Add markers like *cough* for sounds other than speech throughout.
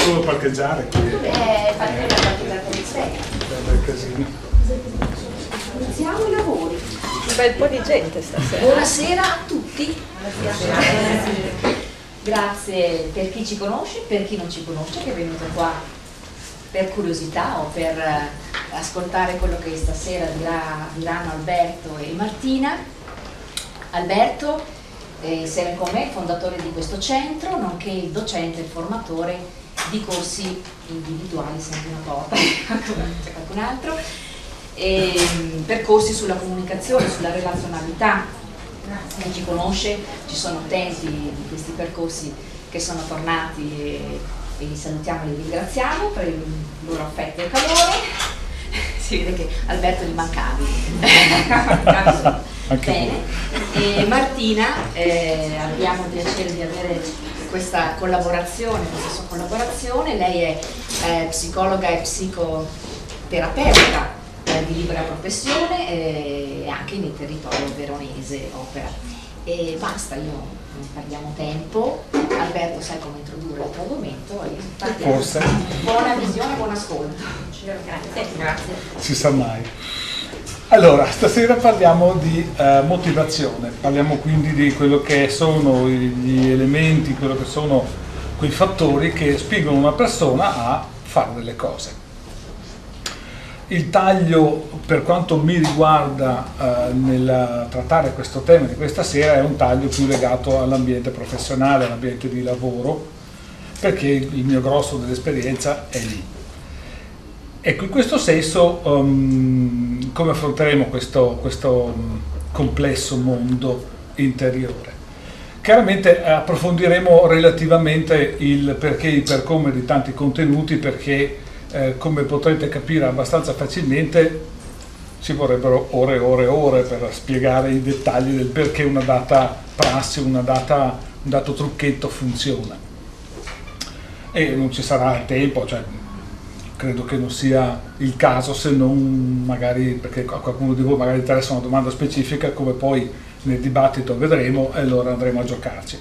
solo parcheggiare qui. Eh, fate la partita con sei. Bel casino. Iniziamo i lavori. Un bel po' di gente stasera. Buonasera a tutti. Grazie per chi ci conosce, per chi non ci conosce, che è venuto qua per curiosità o per eh, ascoltare quello che stasera dirà- diranno Alberto e Martina. Alberto, eh, insieme con me, fondatore di questo centro, nonché il docente e formatore di corsi individuali, senti una porta, *laughs* c'è qualcun altro, e, mm, percorsi sulla comunicazione, sulla relazionalità. Chi ci conosce, ci sono utenti di questi percorsi che sono tornati e, e li salutiamo e li ringraziamo per il loro affetto e calore. *laughs* Si vede che Alberto gli mancavi. *laughs* Bene. E Martina, eh, abbiamo il piacere di avere questa collaborazione, questa sua collaborazione. Lei è eh, psicologa e psicoterapeuta eh, di libera professione eh, e anche nel territorio veronese opera. E basta, io non perdiamo tempo. Alberto sai come introdurre il tuo argomento e. Forse. Buona visione, buon ascolto. Grazie. Grazie. si sa mai. Allora, stasera parliamo di eh, motivazione, parliamo quindi di quello che sono gli elementi, quello che sono quei fattori che spingono una persona a fare delle cose. Il taglio, per quanto mi riguarda eh, nel trattare questo tema di questa sera, è un taglio più legato all'ambiente professionale, all'ambiente di lavoro, perché il mio grosso dell'esperienza è lì. Ecco, in questo senso um, come affronteremo questo, questo um, complesso mondo interiore? Chiaramente eh, approfondiremo relativamente il perché e il per come di tanti contenuti perché eh, come potrete capire abbastanza facilmente ci vorrebbero ore e ore e ore per spiegare i dettagli del perché una data prassi, una data, un dato trucchetto funziona. E non ci sarà tempo, cioè, credo che non sia il caso se non magari perché a qualcuno di voi magari interessa una domanda specifica come poi nel dibattito vedremo e allora andremo a giocarci.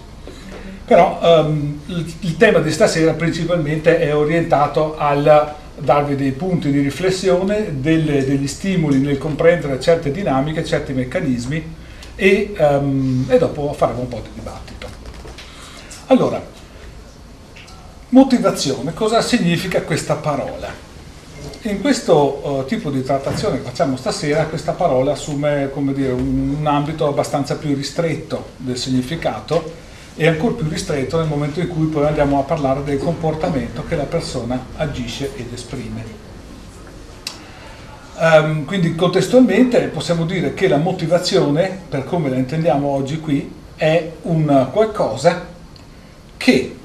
Però ehm, il, il tema di stasera principalmente è orientato al darvi dei punti di riflessione, delle- degli stimoli nel comprendere certe dinamiche, certi meccanismi e, ehm, e dopo faremo un po' di dibattito. Allora, motivazione, cosa significa questa parola? In questo eh, tipo di trattazione che facciamo stasera, questa parola assume dire, un, un ambito abbastanza più ristretto del significato e ancora più ristretto nel momento in cui poi andiamo a parlare del comportamento che la persona agisce ed esprime. Ehm, quindi contestualmente possiamo dire che la motivazione, per come la intendiamo oggi qui, è un qualcosa che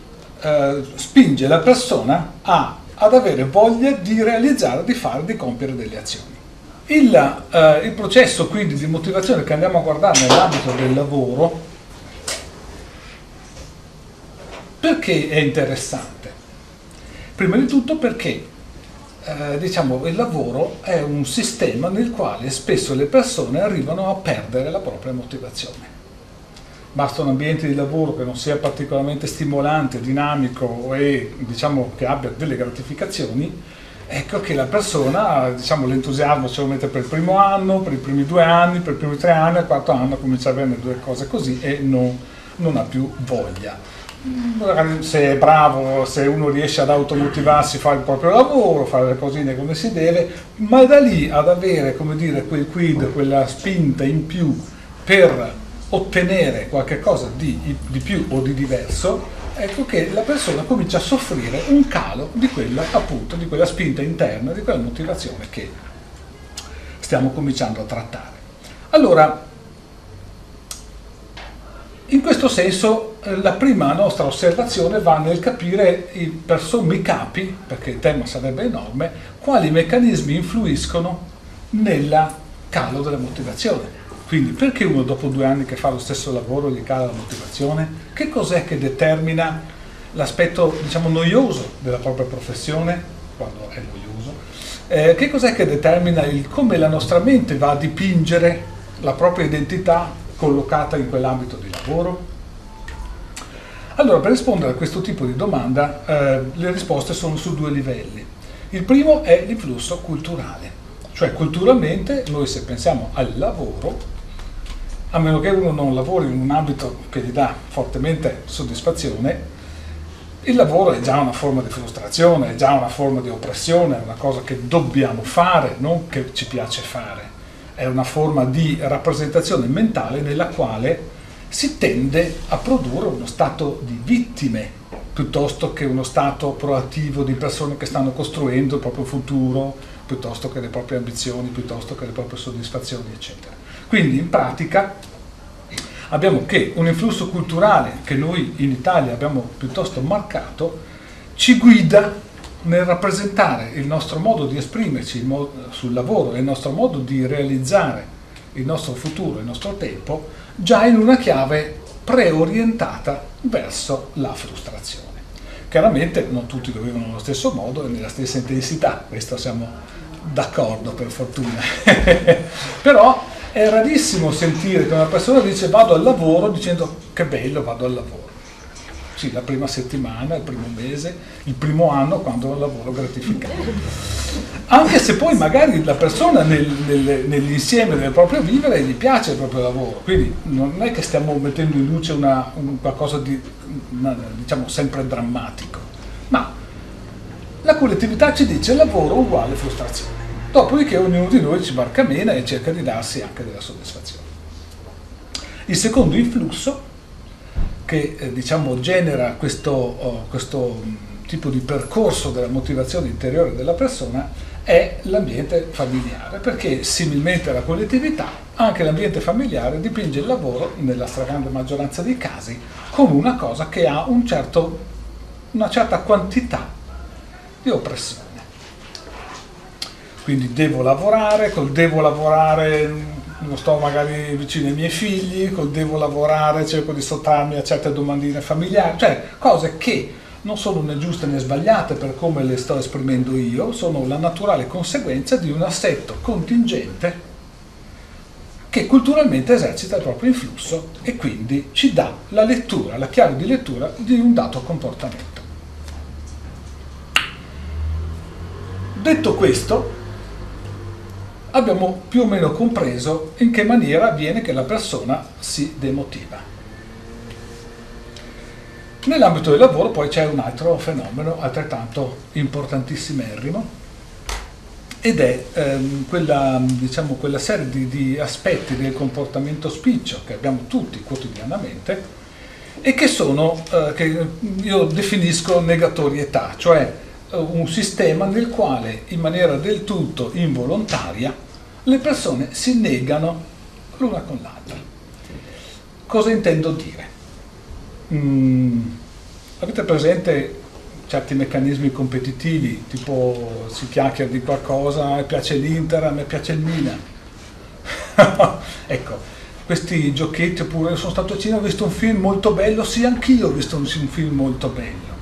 eh, spinge la persona a- ad avere voglia di realizzare, di fare, di compiere delle azioni. Il, eh, il processo quindi di motivazione che andiamo a guardare nell'ambito del lavoro, perché è interessante? Prima di tutto perché eh, diciamo, il lavoro è un sistema nel quale spesso le persone arrivano a perdere la propria motivazione. Basta un ambiente di lavoro che non sia particolarmente stimolante, dinamico e diciamo, che abbia delle gratificazioni, ecco che la persona, diciamo, l'entusiasmo ce lo mette per il primo anno, per i primi due anni, per i primi tre anni, al quarto anno comincia a avere due cose così e non, non ha più voglia. Se è bravo, se uno riesce ad automotivarsi, fa il proprio lavoro, fare le cosine come si deve, ma da lì ad avere, come dire, quel quid, quella spinta in più per ottenere qualche cosa di, di più o di diverso, ecco che la persona comincia a soffrire un calo di quella, appunto, di quella spinta interna, di quella motivazione che stiamo cominciando a trattare. Allora, in questo senso eh, la prima nostra osservazione va nel capire per sommi capi, perché il tema sarebbe enorme, quali meccanismi influiscono nel calo della motivazione. Quindi perché uno dopo due anni che fa lo stesso lavoro gli cala la motivazione? Che cos'è che determina l'aspetto diciamo noioso della propria professione, quando è noioso? Eh, che cos'è che determina il come la nostra mente va a dipingere la propria identità collocata in quell'ambito di lavoro? Allora, per rispondere a questo tipo di domanda, eh, le risposte sono su due livelli. Il primo è l'influsso culturale, cioè culturalmente noi se pensiamo al lavoro, a meno che uno non lavori in un ambito che gli dà fortemente soddisfazione, il lavoro è già una forma di frustrazione, è già una forma di oppressione, è una cosa che dobbiamo fare, non che ci piace fare. È una forma di rappresentazione mentale nella quale si tende a produrre uno stato di vittime piuttosto che uno stato proattivo di persone che stanno costruendo il proprio futuro, piuttosto che le proprie ambizioni, piuttosto che le proprie soddisfazioni, eccetera. Quindi in pratica abbiamo che un influsso culturale che noi in Italia abbiamo piuttosto marcato ci guida nel rappresentare il nostro modo di esprimerci sul lavoro e il nostro modo di realizzare il nostro futuro, il nostro tempo, già in una chiave preorientata verso la frustrazione. Chiaramente non tutti lo vivono allo stesso modo e nella stessa intensità, questo siamo d'accordo per fortuna, *laughs* però è rarissimo sentire che una persona dice vado al lavoro dicendo che bello vado al lavoro. Sì, la prima settimana, il primo mese, il primo anno quando ho un lavoro gratificante. Anche se poi magari la persona nel, nel, nell'insieme del proprio vivere gli piace il proprio lavoro, quindi non è che stiamo mettendo in luce una, un, qualcosa di una, diciamo sempre drammatico, ma la collettività ci dice lavoro uguale frustrazione. Dopodiché ognuno di noi ci barcamena e cerca di darsi anche della soddisfazione. Il secondo influsso che eh, diciamo, genera questo, oh, questo tipo di percorso della motivazione interiore della persona è l'ambiente familiare, perché similmente alla collettività, anche l'ambiente familiare dipinge il lavoro, nella stragrande maggioranza dei casi, come una cosa che ha un certo, una certa quantità di oppressione. Quindi devo lavorare, col devo lavorare non sto magari vicino ai miei figli, col devo lavorare cerco di sottrarmi a certe domandine familiari, cioè cose che non sono né giuste né sbagliate per come le sto esprimendo io, sono la naturale conseguenza di un assetto contingente che culturalmente esercita il proprio influsso e quindi ci dà la lettura, la chiave di lettura di un dato comportamento. Detto questo, abbiamo più o meno compreso in che maniera avviene che la persona si demotiva. Nell'ambito del lavoro poi c'è un altro fenomeno altrettanto importantissimerrimo ed è ehm, quella, diciamo, quella, serie di, di aspetti del comportamento spiccio che abbiamo tutti quotidianamente e che sono, eh, che io definisco negatorietà, cioè eh, un sistema nel quale in maniera del tutto involontaria le persone si negano l'una con l'altra. Cosa intendo dire? Mm, avete presente certi meccanismi competitivi, tipo si chiacchiera di qualcosa, a me piace l'Inter, a me piace il Milan. *laughs* ecco, questi giochetti, oppure sono stato a Cina, ho visto un film molto bello, sì, anch'io ho visto un, un film molto bello.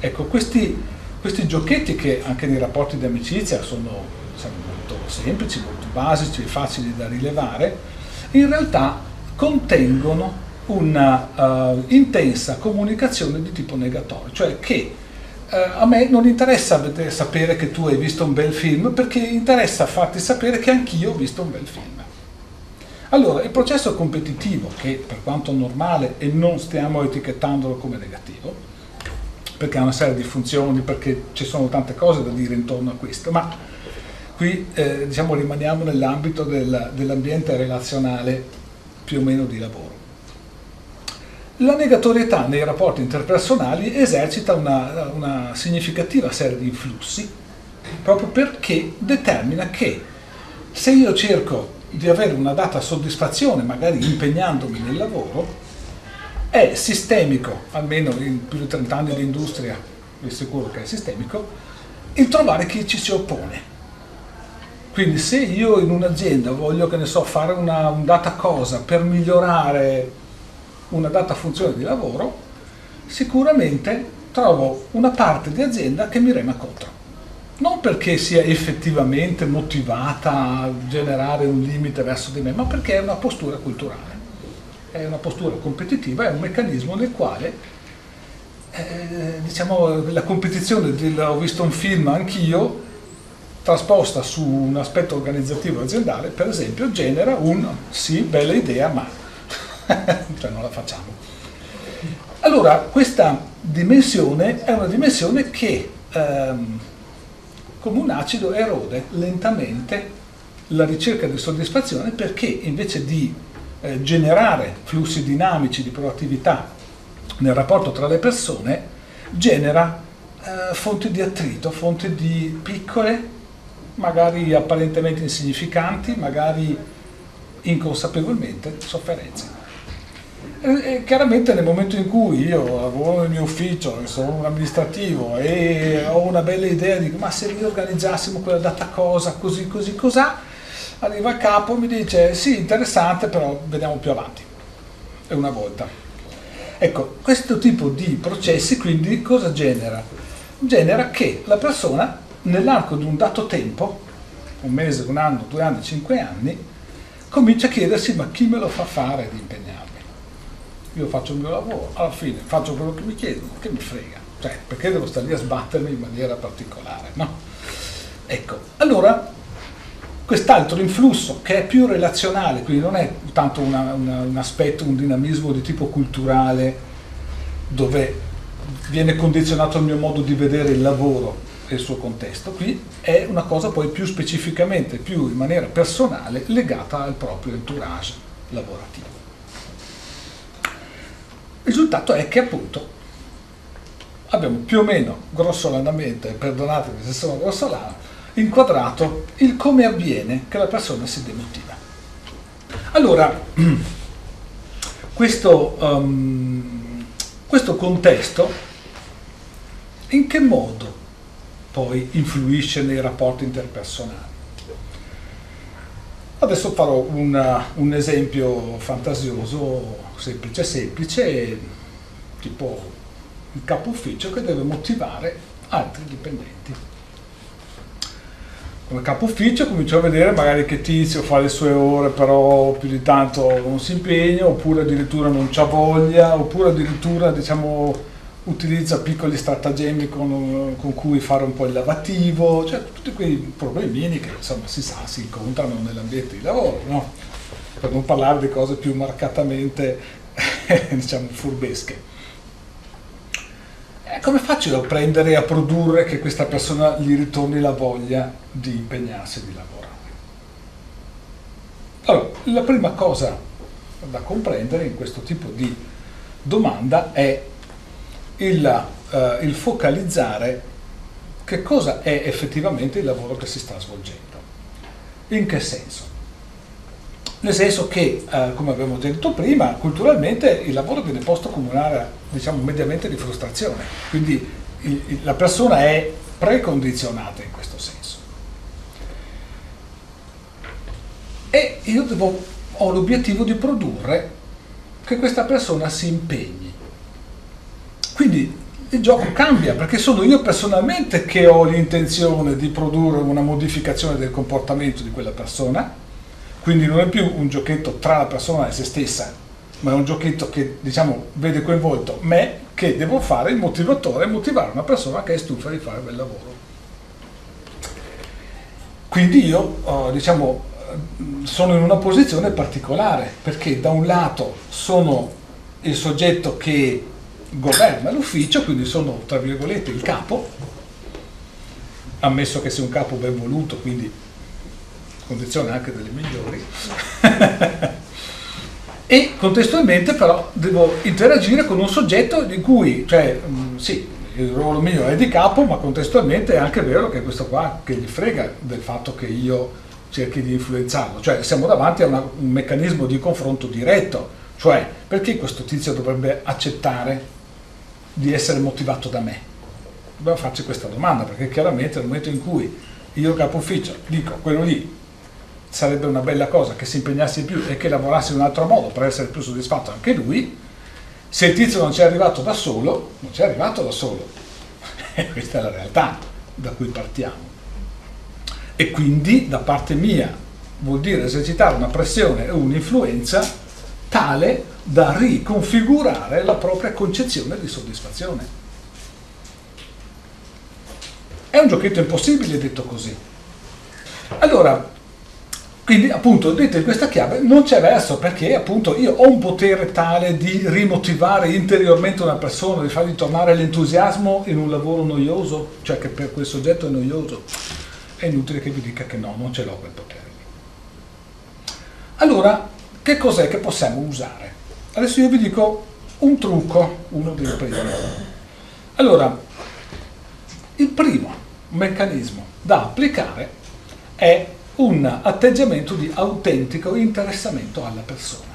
Ecco, questi, questi giochetti che anche nei rapporti di amicizia sono, sono molto semplici, molto basici e facili da rilevare, in realtà contengono una uh, intensa comunicazione di tipo negatorio, cioè che uh, a me non interessa sapere che tu hai visto un bel film perché interessa farti sapere che anch'io ho visto un bel film. Allora, il processo competitivo, che per quanto normale e non stiamo etichettandolo come negativo, perché ha una serie di funzioni, perché ci sono tante cose da dire intorno a questo, ma qui eh, diciamo, rimaniamo nell'ambito del, dell'ambiente relazionale più o meno di lavoro. La negatorietà nei rapporti interpersonali esercita una, una significativa serie di influssi proprio perché determina che se io cerco di avere una data soddisfazione, magari impegnandomi nel lavoro, è sistemico, almeno in più di 30 anni di industria vi sicuro che è sistemico, il trovare chi ci si oppone. Quindi se io in un'azienda voglio, che ne so, fare una un data cosa per migliorare una data funzione di lavoro, sicuramente trovo una parte di azienda che mi rema contro. Non perché sia effettivamente motivata a generare un limite verso di me, ma perché è una postura culturale, è una postura competitiva, è un meccanismo nel quale eh, diciamo, la competizione, ho visto un film anch'io, trasposta su un aspetto organizzativo aziendale, per esempio, genera un sì, bella idea, ma *laughs* cioè non la facciamo. Allora, questa dimensione è una dimensione che ehm, come un acido erode lentamente la ricerca di soddisfazione perché invece di eh, generare flussi dinamici di proattività nel rapporto tra le persone, genera eh, fonti di attrito, fonti di piccole, magari apparentemente insignificanti, magari inconsapevolmente sofferenze. E chiaramente nel momento in cui io lavoro nel mio ufficio, sono un amministrativo e ho una bella idea di ma se riorganizzassimo quella data cosa, così, così, cos'ha, arriva il capo e mi dice sì, interessante, però vediamo più avanti. E una volta. Ecco, questo tipo di processi quindi cosa genera? Genera che la persona nell'arco di un dato tempo, un mese, un anno, due anni, cinque anni, comincia a chiedersi ma chi me lo fa fare di impegnarmi? io faccio il mio lavoro, alla fine faccio quello che mi chiedono, che mi frega, cioè perché devo stare lì a sbattermi in maniera particolare, no? Ecco, allora quest'altro influsso che è più relazionale, quindi non è tanto una, una, un aspetto, un dinamismo di tipo culturale dove viene condizionato il mio modo di vedere il lavoro e suo contesto, qui è una cosa poi più specificamente, più in maniera personale legata al proprio entourage lavorativo. Il risultato è che appunto abbiamo più o meno grossolanamente, perdonatemi se sono grossolano, inquadrato il come avviene che la persona si demotiva. Allora, *clears throat* questo, um, questo contesto in che modo poi influisce nei rapporti interpersonali? Adesso farò una, un esempio fantasioso semplice semplice, tipo il capo ufficio che deve motivare altri dipendenti. Come capo ufficio comincio a vedere magari che tizio fa le sue ore però più di tanto non si impegna oppure addirittura non c'ha voglia oppure addirittura diciamo utilizza piccoli stratagemmi con, con, cui fare un po' il lavativo, cioè tutti quei problemini che insomma si sa si incontrano nell'ambiente di lavoro, no? per non parlare di cose più marcatamente *laughs* diciamo furbesche. E come faccio a prendere e a produrre che questa persona gli ritorni la voglia di impegnarsi di lavorare? Allora, la prima cosa da comprendere in questo tipo di domanda è il, uh, il focalizzare che cosa è effettivamente il lavoro che si sta svolgendo. In che senso? nel senso che, eh, come abbiamo detto prima, culturalmente il lavoro viene posto come un'area, diciamo, mediamente di frustrazione, quindi il, il, la persona è precondizionata in questo senso. E io devo, ho l'obiettivo di produrre che questa persona si impegni. Quindi il gioco cambia perché sono io personalmente che ho l'intenzione di produrre una modificazione del comportamento di quella persona quindi non è più un giochetto tra la persona e se stessa, ma è un giochetto che diciamo vede coinvolto me che devo fare il motivatore motivare una persona che è stufa di fare quel lavoro. Quindi io eh, diciamo sono in una posizione particolare perché da un lato sono il soggetto che governa l'ufficio, quindi sono tra virgolette il capo, ammesso che sia un capo ben voluto, quindi condizione anche delle migliori, *laughs* e contestualmente però devo interagire con un soggetto di cui, cioè, mh, sì, il ruolo mio è di capo, ma contestualmente è anche vero che questo qua che gli frega del fatto che io cerchi di influenzarlo, cioè siamo davanti a una, un meccanismo di confronto diretto, cioè perché questo tizio dovrebbe accettare di essere motivato da me? Dobbiamo farci questa domanda, perché chiaramente nel momento in cui io capo ufficio dico quello lì sarebbe una bella cosa che si impegnasse di più e che lavorasse in un altro modo per essere più soddisfatto anche lui. Se il tizio non ci è arrivato da solo, non ci è arrivato da solo. *laughs* E questa è la realtà da cui partiamo. E quindi da parte mia vuol dire esercitare una pressione e un'influenza tale da riconfigurare la propria concezione di soddisfazione. È un giochetto impossibile detto così. Allora, quindi appunto detto in questa chiave non c'è verso perché appunto io ho un potere tale di rimotivare interiormente una persona, di fargli tornare l'entusiasmo in un lavoro noioso, cioè che per quel soggetto è noioso. È inutile che vi dica che no, non ce l'ho quel potere. Allora, che cos'è che possiamo usare? Adesso io vi dico un trucco, uno dei primi. Allora, il primo meccanismo da applicare è un atteggiamento di autentico interessamento alla persona.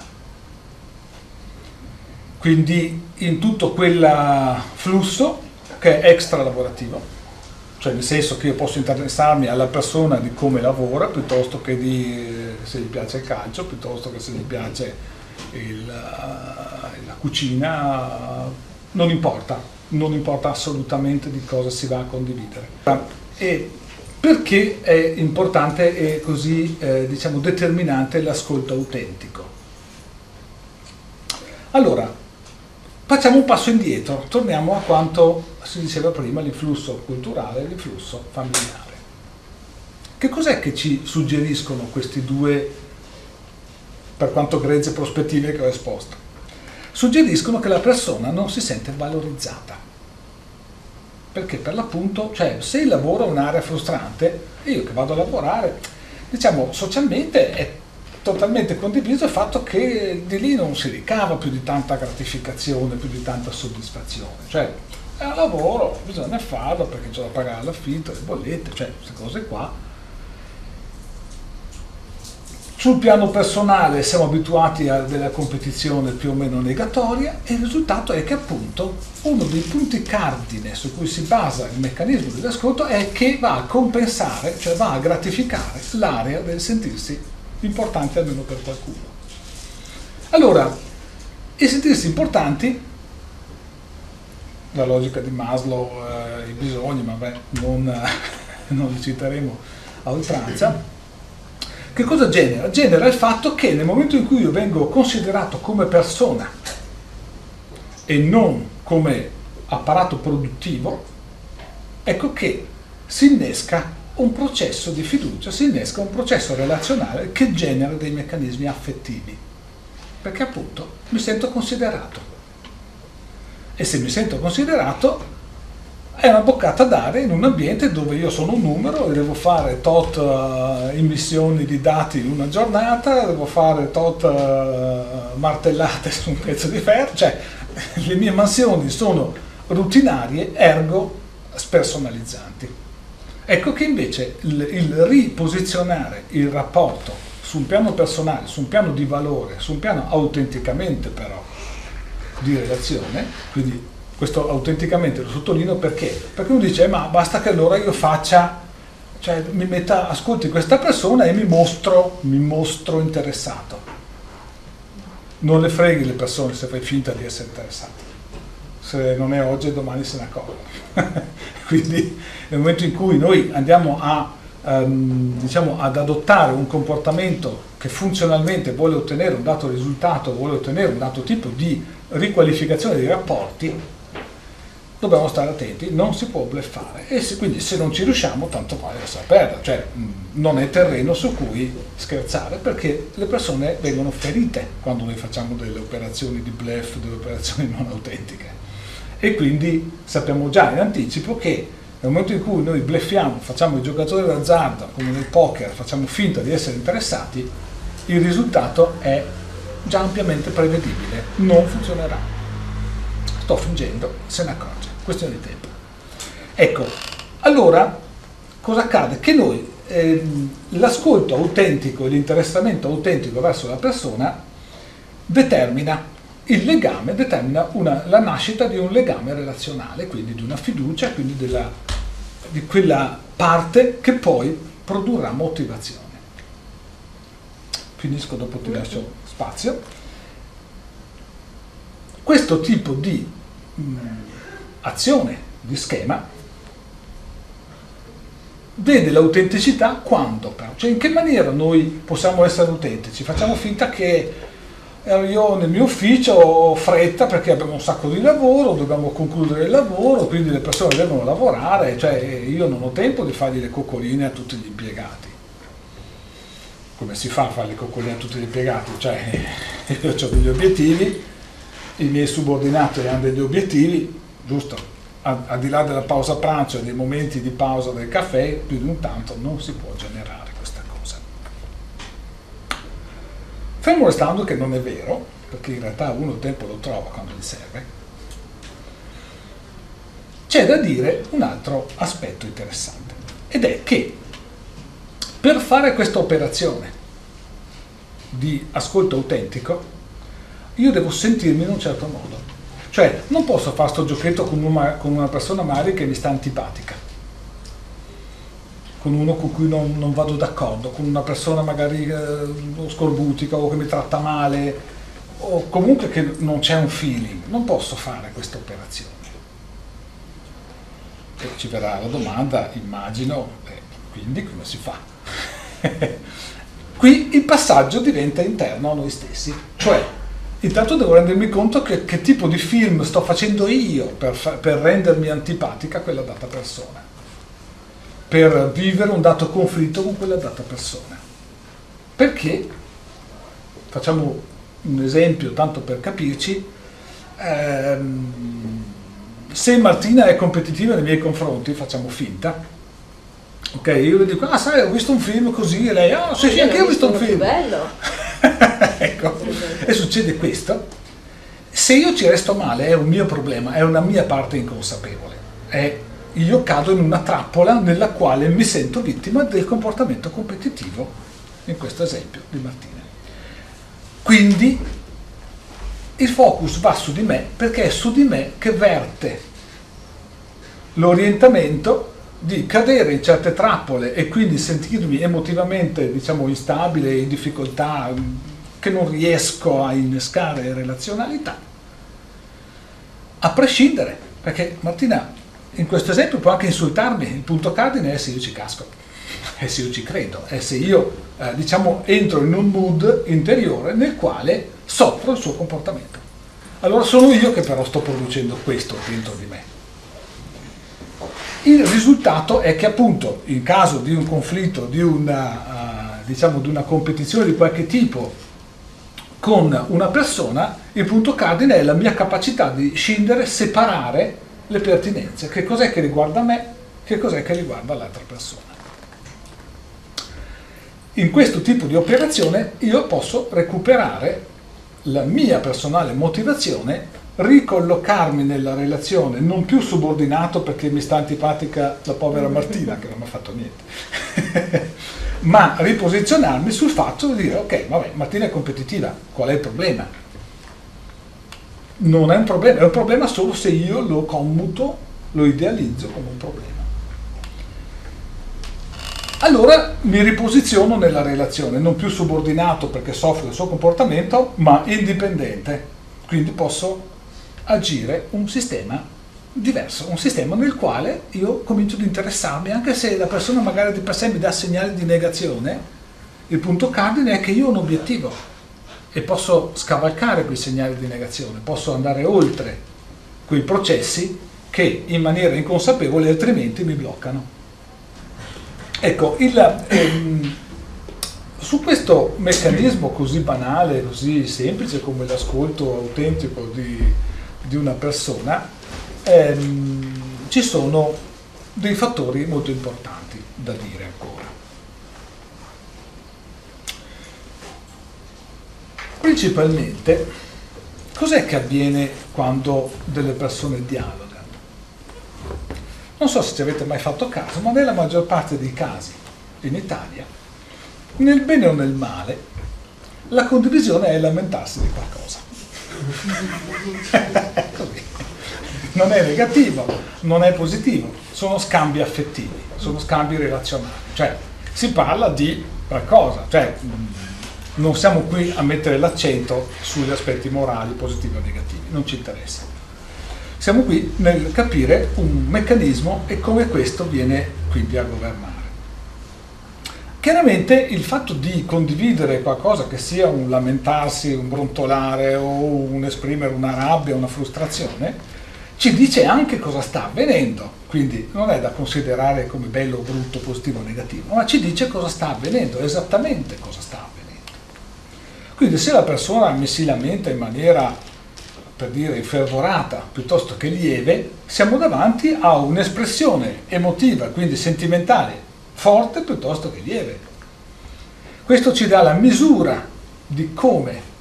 Quindi in tutto quel flusso che è extra lavorativo, cioè nel senso che io posso interessarmi alla persona di come lavora piuttosto che di se gli piace il calcio, piuttosto che se gli piace il, la cucina, non importa, non importa assolutamente di cosa si va a condividere. E perché è importante e così eh, diciamo, determinante l'ascolto autentico? Allora, facciamo un passo indietro, torniamo a quanto si diceva prima, l'influsso culturale e l'influsso familiare. Che cos'è che ci suggeriscono questi due, per quanto grezze prospettive che ho esposto? Suggeriscono che la persona non si sente valorizzata perché per l'appunto, cioè se il lavoro è un'area frustrante, io che vado a lavorare, diciamo socialmente è totalmente condiviso il fatto che di lì non si ricava più di tanta gratificazione, più di tanta soddisfazione, cioè è un lavoro, bisogna farlo perché c'è da pagare l'affitto, le bollette, cioè queste cose qua sul piano personale siamo abituati a della competizione più o meno negatoria e il risultato è che appunto uno dei punti cardine su cui si basa il meccanismo dell'ascolto è che va a compensare, cioè va a gratificare l'area del sentirsi importante almeno per qualcuno. Allora, i sentirsi importanti, la logica di Maslow, eh, i bisogni, ma beh, non, *laughs* non li citeremo a oltranza, che cosa genera? Genera il fatto che nel momento in cui io vengo considerato come persona e non come apparato produttivo, ecco che si innesca un processo di fiducia, si innesca un processo relazionale che genera dei meccanismi affettivi, perché appunto mi sento considerato. E se mi sento considerato, è una boccata d'aria in un ambiente dove io sono un numero e devo fare tot uh, emissioni di dati in una giornata, devo fare tot uh, martellate su un pezzo di ferro, cioè le mie mansioni sono rutinarie, ergo spersonalizzanti. Ecco che invece il, il riposizionare il rapporto su un piano personale, su un piano di valore, su un piano autenticamente però di relazione, quindi questo autenticamente lo sottolineo perché? Perché uno dice, eh, ma basta che allora io faccia, cioè mi metta, ascolti questa persona e mi mostro, mi mostro interessato. Non le freghi le persone se fai finta di essere interessato. Se non è oggi, domani se ne accorgono. *laughs* Quindi nel momento in cui noi andiamo a, um, diciamo, ad adottare un comportamento che funzionalmente vuole ottenere un dato risultato, vuole ottenere un dato tipo di riqualificazione dei rapporti, dobbiamo stare attenti, non si può bleffare. E se, quindi se non ci riusciamo tanto vale lasciar perdere, cioè non è terreno su cui scherzare perché le persone vengono ferite quando noi facciamo delle operazioni di bluff, delle operazioni non autentiche. E quindi sappiamo già in anticipo che nel momento in cui noi bleffiamo, facciamo i giocatori d'azzardo come nel poker, facciamo finta di essere interessati, il risultato è già ampiamente prevedibile, non funzionerà. Sto fingendo, se ne accorge questione di tempo. Ecco, allora cosa accade? Che noi ehm, l'ascolto autentico e l'interessamento autentico verso la persona determina il legame, determina una, la nascita di un legame relazionale, quindi di una fiducia, quindi della, di quella parte che poi produrrà motivazione. Finisco dopo ti lascio spazio. Questo tipo di mh, mm, azione di schema vede l'autenticità quando però, cioè in che maniera noi possiamo essere autentici? Facciamo finta che io nel mio ufficio ho fretta perché abbiamo un sacco di lavoro, dobbiamo concludere il lavoro, quindi le persone devono lavorare, cioè io non ho tempo di fargli le coccoline a tutti gli impiegati. Come si fa a fare le coccoline a tutti gli impiegati? Cioè *laughs* io ho degli obiettivi, i miei subordinati hanno degli obiettivi, giusto? Al di là della pausa pranzo e dei momenti di pausa del caffè, più di un tanto non si può generare. Fermo restando che non è vero, perché in realtà uno il tempo lo trova quando gli serve, c'è da dire un altro aspetto interessante, ed è che per fare questa operazione di ascolto autentico, io devo sentirmi in un certo modo. Cioè, non posso fare questo giochetto con una, con una persona magari che mi sta antipatica con uno con cui non, non vado d'accordo, con una persona magari eh, scorbutica o che mi tratta male o comunque che non c'è un feeling, non posso fare questa operazione. Ci verrà la domanda, immagino, eh, quindi come si fa? *laughs* Qui il passaggio diventa interno a noi stessi, cioè intanto devo rendermi conto che, che tipo di film sto facendo io per, per rendermi antipatica a quella data persona. Per vivere un dato conflitto con quella data persona. Perché, facciamo un esempio tanto per capirci, ehm, se Martina è competitiva nei miei confronti, facciamo finta, ok, io le dico, ah sai, ho visto un film così, e lei, ah sì, sì, anche io ho visto un film. bello. *laughs* ecco, e succede questo. Se io ci resto male è un mio problema, è una mia parte inconsapevole, è io cado in una trappola nella quale mi sento vittima del comportamento competitivo, in questo esempio di Martina. Quindi il focus va su di me perché è su di me che verte l'orientamento di cadere in certe trappole e quindi sentirmi emotivamente diciamo instabile, in difficoltà, che non riesco a innescare relazionalità, a prescindere, perché Martina in questo esempio può anche insultarmi, il punto cardine è se io ci casco, è se io ci credo, è se io eh, diciamo entro in un mood interiore nel quale soffro il suo comportamento. Allora sono io che però sto producendo questo dentro di me. Il risultato è che appunto in caso di un conflitto, di una, uh, diciamo, di una competizione di qualche tipo con una persona, il punto cardine è la mia capacità di scindere, separare le pertinenze, che cos'è che riguarda me, che cos'è che riguarda l'altra persona. In questo tipo di operazione io posso recuperare la mia personale motivazione, ricollocarmi nella relazione, non più subordinato perché mi sta antipatica la povera Martina che non mi ha fatto niente, *laughs* ma riposizionarmi sul fatto di dire ok, vabbè, Martina è competitiva, qual è il problema? non è un problema, è un problema solo se io lo commuto, lo idealizzo come un problema. Allora mi riposiziono nella relazione, non più subordinato perché soffro del suo comportamento, ma indipendente. Quindi posso agire un sistema diverso, un sistema nel quale io comincio ad interessarmi, anche se la persona magari di per sé mi dà segnali di negazione, il punto cardine è che io ho un obiettivo, e posso scavalcare quei segnali di negazione, posso andare oltre quei processi che in maniera inconsapevole altrimenti mi bloccano. Ecco, il, ehm, su questo meccanismo così banale, così semplice come l'ascolto autentico di, di una persona, ehm, ci sono dei fattori molto importanti da dire ancora. Principalmente, cos'è che avviene quando delle persone dialogano? Non so se ci avete mai fatto caso, ma nella maggior parte dei casi in Italia, nel bene o nel male, la condivisione è lamentarsi di qualcosa. Non è negativo, non è positivo, sono scambi affettivi, sono scambi relazionali, cioè si parla di qualcosa, cioè non siamo qui a mettere l'accento sugli aspetti morali, positivi o negativi, non ci interessa. Siamo qui nel capire un meccanismo e come questo viene quindi a governare. Chiaramente il fatto di condividere qualcosa che sia un lamentarsi, un brontolare o un esprimere una rabbia, una frustrazione, ci dice anche cosa sta avvenendo. Quindi non è da considerare come bello, brutto, positivo o negativo, ma ci dice cosa sta avvenendo, esattamente cosa sta avvenendo. Quindi se la persona mi si lamenta in maniera, per dire, fervorata piuttosto che lieve, siamo davanti a un'espressione emotiva, quindi sentimentale, forte piuttosto che lieve. Questo ci dà la misura di come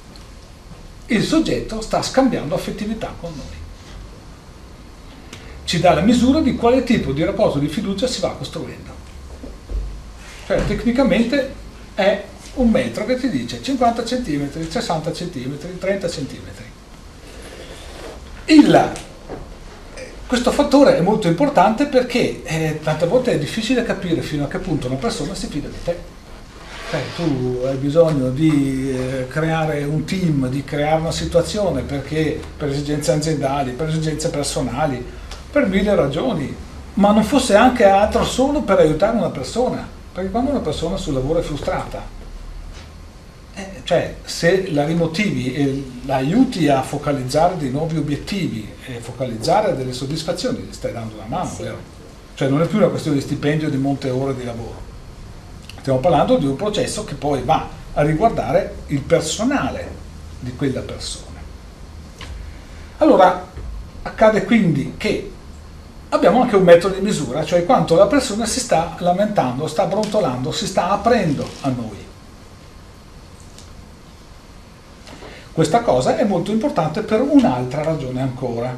il soggetto sta scambiando affettività con noi. Ci dà la misura di quale tipo di rapporto di fiducia si va costruendo. Cioè tecnicamente è un metro che ti dice 50 cm, 60 cm, 30 cm. Il questo fattore è molto importante perché eh, tante volte è difficile capire fino a che punto una persona si fida di te. Cioè, tu hai bisogno di eh, creare un team, di creare una situazione perché per esigenze aziendali, per esigenze personali, per mille ragioni, ma non fosse anche altro solo per aiutare una persona, perché quando una persona sul lavoro è frustrata, cioè se la rimotivi e la aiuti a focalizzare dei nuovi obiettivi e focalizzare delle soddisfazioni, gli stai dando una mano, Sì. vero? Cioè non è più una questione di stipendio di molte ore di lavoro. Stiamo parlando di un processo che poi va a riguardare il personale di quella persona. Allora, accade quindi che abbiamo anche un metodo di misura, cioè quanto la persona si sta lamentando, sta brontolando, si sta aprendo a noi. Questa cosa è molto importante per un'altra ragione ancora.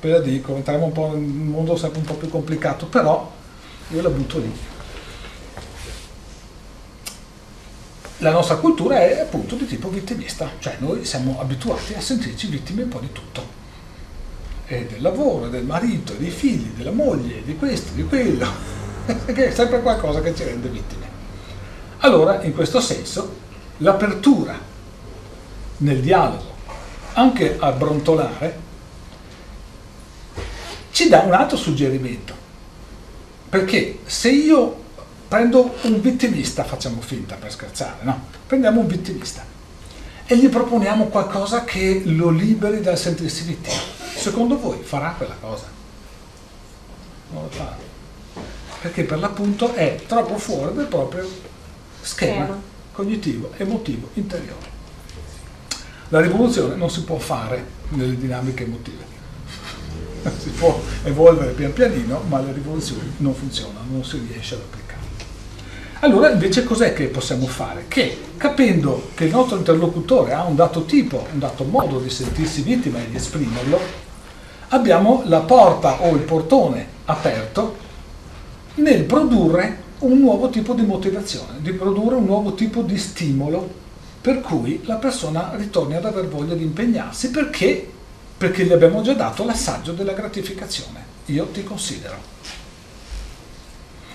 Ve la dico, entriamo un po' in un mondo sempre un po' più complicato, però io la butto lì. La nostra cultura è appunto di tipo vittimista, cioè noi siamo abituati a sentirci vittime un po' di tutto. E del lavoro, del marito, dei figli, della moglie, di questo, di quello, *laughs* che è sempre qualcosa che ci rende vittime. Allora, in questo senso, l'apertura nel dialogo, anche a brontolare, ci dà un altro suggerimento. Perché se io prendo un vittimista, facciamo finta per scherzare, no? Prendiamo un vittimista e gli proponiamo qualcosa che lo liberi dal sentirsi vittima. Secondo voi farà quella cosa? Non lo fa. Perché per l'appunto è troppo fuori del proprio schema Schema. cognitivo, emotivo, interiore. La rivoluzione non si può fare nelle dinamiche emotive. *laughs* Si può evolvere pian pianino, ma le rivoluzioni non funzionano, non si riesce ad applicare. Allora invece cos'è che possiamo fare? Che capendo che il nostro interlocutore ha un dato tipo, un dato modo di sentirsi vittima e di esprimerlo, abbiamo la porta o il portone aperto nel produrre un nuovo tipo di motivazione, di produrre un nuovo tipo di stimolo per cui la persona ritorni ad aver voglia di impegnarsi perché, perché gli abbiamo già dato l'assaggio della gratificazione. Io ti considero.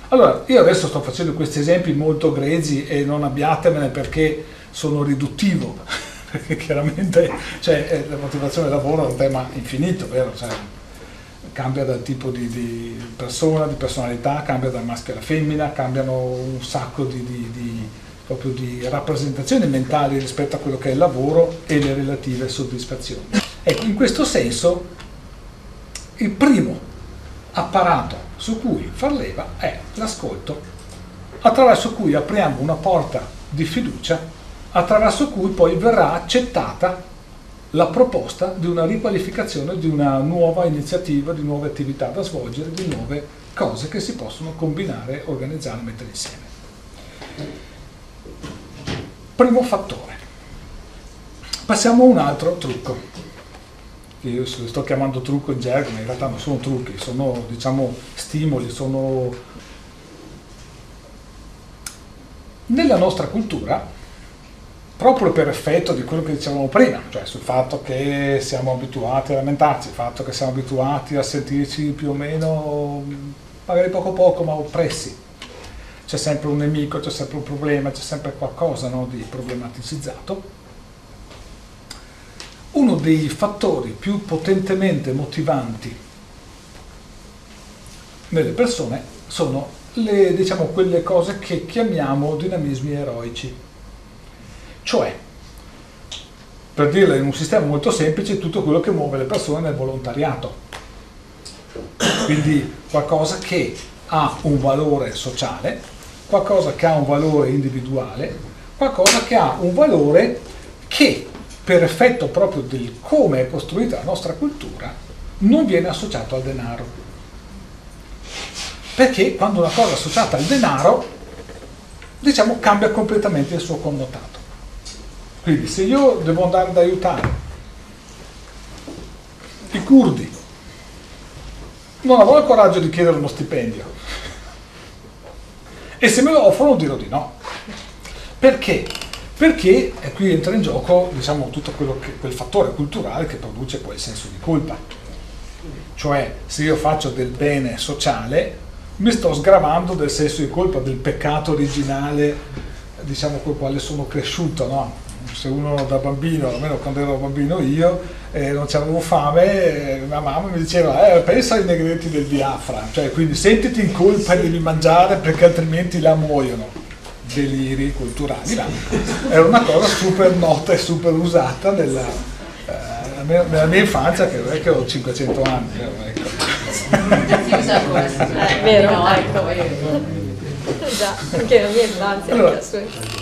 Allora, io adesso sto facendo questi esempi molto grezzi e non abbiatemene perché sono riduttivo, *laughs* perché chiaramente cioè, eh, la motivazione del lavoro è un tema infinito, vero? Cioè, cambia dal tipo di, di persona, di personalità, cambia dal maschio alla femmina, cambiano un sacco di, di- di- proprio di rappresentazioni mentali rispetto a quello che è il lavoro e le relative soddisfazioni. Ecco, in questo senso il primo apparato su cui far leva è l'ascolto, attraverso cui apriamo una porta di fiducia, attraverso cui poi verrà accettata la proposta di una riqualificazione, di una nuova iniziativa, di nuove attività da svolgere, di nuove cose che si possono combinare, organizzare, mettere insieme. Primo fattore. Passiamo a un altro trucco, che io sto chiamando trucco in gergo, ma in realtà non sono trucchi, sono diciamo stimoli, sono... Nella nostra cultura, proprio per effetto di quello che dicevamo prima, cioè sul fatto che siamo abituati a lamentarci, il fatto che siamo abituati a sentirci più o meno, magari poco poco, ma oppressi. C'è sempre un nemico, c'è sempre un problema, c'è sempre qualcosa no, di problematicizzato. Uno dei fattori più potentemente motivanti nelle persone sono le, diciamo, quelle cose che chiamiamo dinamismi eroici. Cioè, per dirla in un sistema molto semplice, tutto quello che muove le persone nel volontariato. Quindi qualcosa che ha un valore sociale, qualcosa che ha un valore individuale, qualcosa che ha un valore che per effetto proprio del come è costruita la nostra cultura non viene associato al denaro. Perché quando una cosa è associata al denaro, diciamo, cambia completamente il suo connotato. Quindi se io devo andare ad aiutare i curdi, non avrò il coraggio di chiedere uno stipendio. E se me lo offrono dirò di no. Perché? Perché qui entra in gioco diciamo, tutto che, quel fattore culturale che produce poi il senso di colpa. Cioè se io faccio del bene sociale mi sto sgravando del senso di colpa, del peccato originale, diciamo col quale sono cresciuto, no? se uno da bambino, almeno quando ero bambino io, eh, non c'avevo fame, eh, mia mamma mi diceva eh, pensa ai negretti del Biafra, cioè quindi sentiti in colpa e devi mangiare perché altrimenti là muoiono. Deliri culturali, ma era una cosa super nota e super usata nella, eh, nella mia infanzia, che non è che ho 500 anni. Ecco. È vero, ecco. Già, anche la mia infanzia. Allora,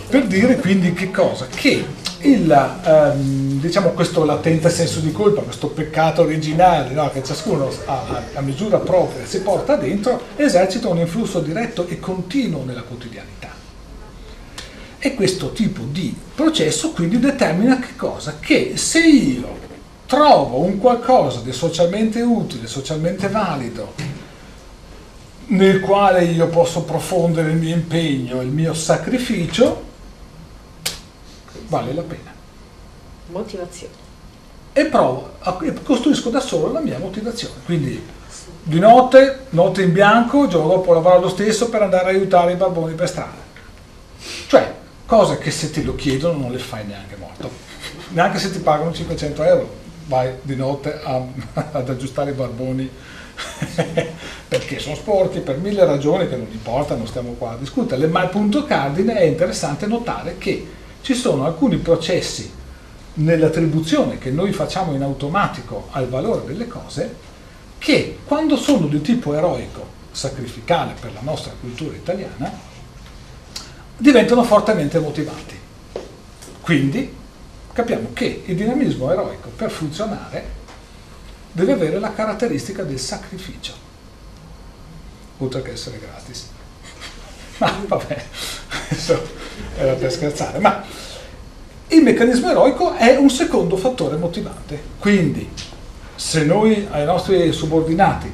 per dire quindi che cosa? Che il, ehm, diciamo questo latente senso di colpa, questo peccato originale no, che ciascuno a, a, misura propria si porta dentro, esercita un influsso diretto e continuo nella quotidianità. E questo tipo di processo quindi determina che cosa? Che se io trovo un qualcosa di socialmente utile, socialmente valido, nel quale io posso profondere il mio impegno, il mio sacrificio, vale la pena. Motivazione. E provo, costruisco da solo la mia motivazione. Quindi di notte, notte in bianco, il giorno dopo lavoro lo stesso per andare a aiutare i barboni per strada. Cioè, cose che se ti lo chiedono non le fai neanche morto. Neanche se ti pagano 500 euro, vai di notte a, *laughs* ad aggiustare i barboni *laughs* perché sono sporchi per mille ragioni che non importa, non stiamo qua a discutere, ma il punto cardine è interessante notare che ci sono alcuni processi nell'attribuzione che noi facciamo in automatico al valore delle cose che quando sono di tipo eroico, sacrificale per la nostra cultura italiana, diventano fortemente motivati. Quindi capiamo che il dinamismo eroico per funzionare deve avere la caratteristica del sacrificio, oltre che essere gratis. Ma vabbè, adesso era per scherzare, ma il meccanismo eroico è un secondo fattore motivante. Quindi, se noi ai nostri subordinati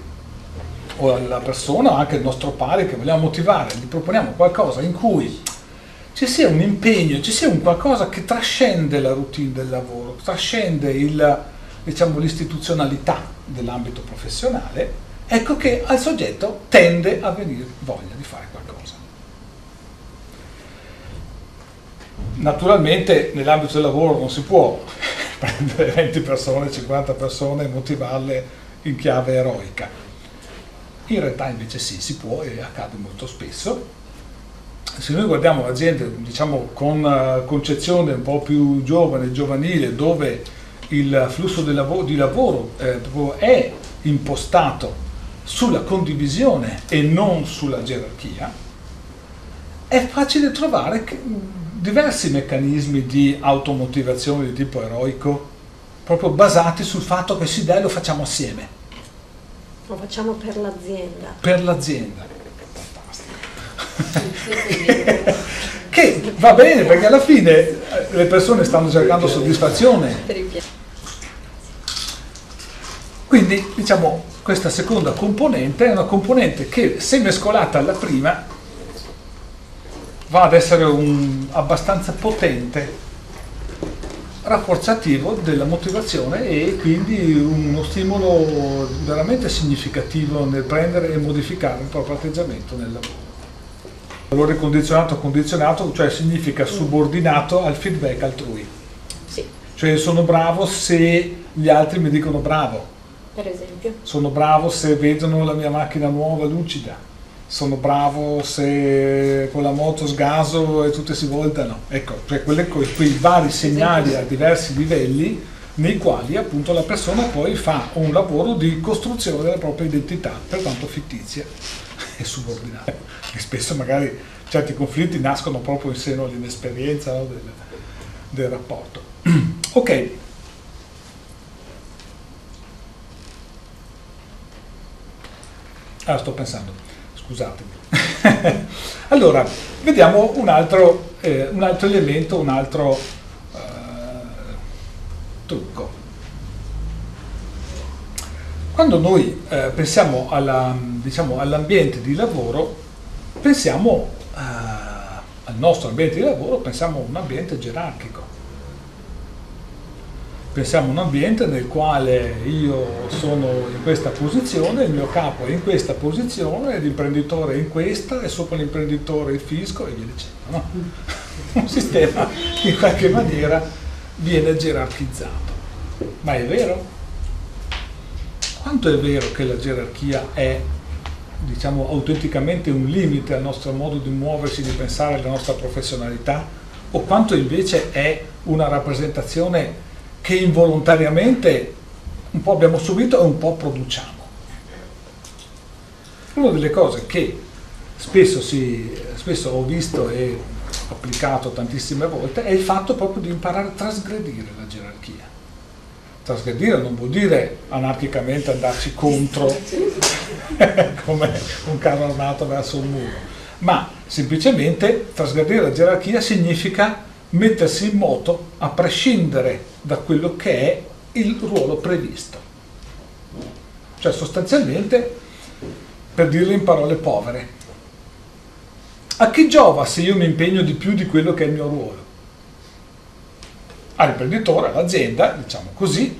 o alla persona o anche al nostro pari che vogliamo motivare, gli proponiamo qualcosa in cui ci sia un impegno, ci sia un qualcosa che trascende la routine del lavoro, trascende il, diciamo, l'istituzionalità dell'ambito professionale, ecco che al soggetto tende a venire voglia di fare qualcosa. Naturalmente nell'ambito del lavoro non si può *laughs* prendere 20 persone, 50 persone e motivarle in chiave eroica. In realtà invece sì, si può e accade molto spesso. Se noi guardiamo la diciamo, con concezione un po' più giovane, giovanile, dove il flusso di lavoro, di lavoro eh, è impostato sulla condivisione e non sulla gerarchia, è facile trovare diversi meccanismi di automotivazione di tipo eroico, proprio basati sul fatto che si dà e lo facciamo assieme. Lo facciamo per l'azienda. Per l'azienda. Fantastico. che va bene perché alla fine eh, le persone stanno cercando soddisfazione. Quindi diciamo questa seconda componente è una componente che se mescolata alla prima va ad essere un abbastanza potente rafforzativo della motivazione e quindi uno stimolo veramente significativo nel prendere e modificare il proprio atteggiamento nel lavoro. Valore condizionato condizionato, cioè significa subordinato al feedback altrui. Sì. Cioè sono bravo se gli altri mi dicono bravo. Per esempio. Sono bravo se vedono la mia macchina nuova lucida. Sono bravo se con la moto sgaso e tutte si voltano. Ecco, cioè quelle, quei vari segnali a diversi livelli nei quali appunto la persona poi fa un lavoro di costruzione della propria identità, pertanto fittizia *laughs* e subordinata. E spesso magari certi conflitti nascono proprio in seno all'inesperienza no, del, del rapporto. *clears throat* ok. Ah, sto pensando, scusatemi. *laughs* allora, vediamo un altro, eh, un altro elemento, un altro eh, trucco. Quando noi eh, pensiamo alla, diciamo, all'ambiente di lavoro, pensiamo eh, al nostro ambiente di lavoro, pensiamo a un ambiente gerarchico pensiamo a un ambiente nel quale io sono in questa posizione, il mio capo è in questa posizione, l'imprenditore è in questa e sopra l'imprenditore il fisco e via dicendo. No? *laughs* Un sistema che in qualche maniera viene gerarchizzato. Ma è vero? Quanto è vero che la gerarchia è diciamo autenticamente un limite al nostro modo di muoversi, di pensare alla nostra professionalità? O quanto invece è una rappresentazione che involontariamente un po' abbiamo subito e un po' produciamo. Una delle cose che spesso, si, spesso ho visto e applicato tantissime volte è il fatto proprio di imparare a trasgredire la gerarchia. Trasgredire non vuol dire anarchicamente andarci contro *laughs* come un carro armato verso un muro, ma semplicemente trasgredire la gerarchia significa mettersi in moto a prescindere da quello che è il ruolo previsto. Cioè sostanzialmente, per dirlo in parole povere, a chi giova se io mi impegno di più di quello che è il mio ruolo? All'imprenditore, all'azienda, diciamo così,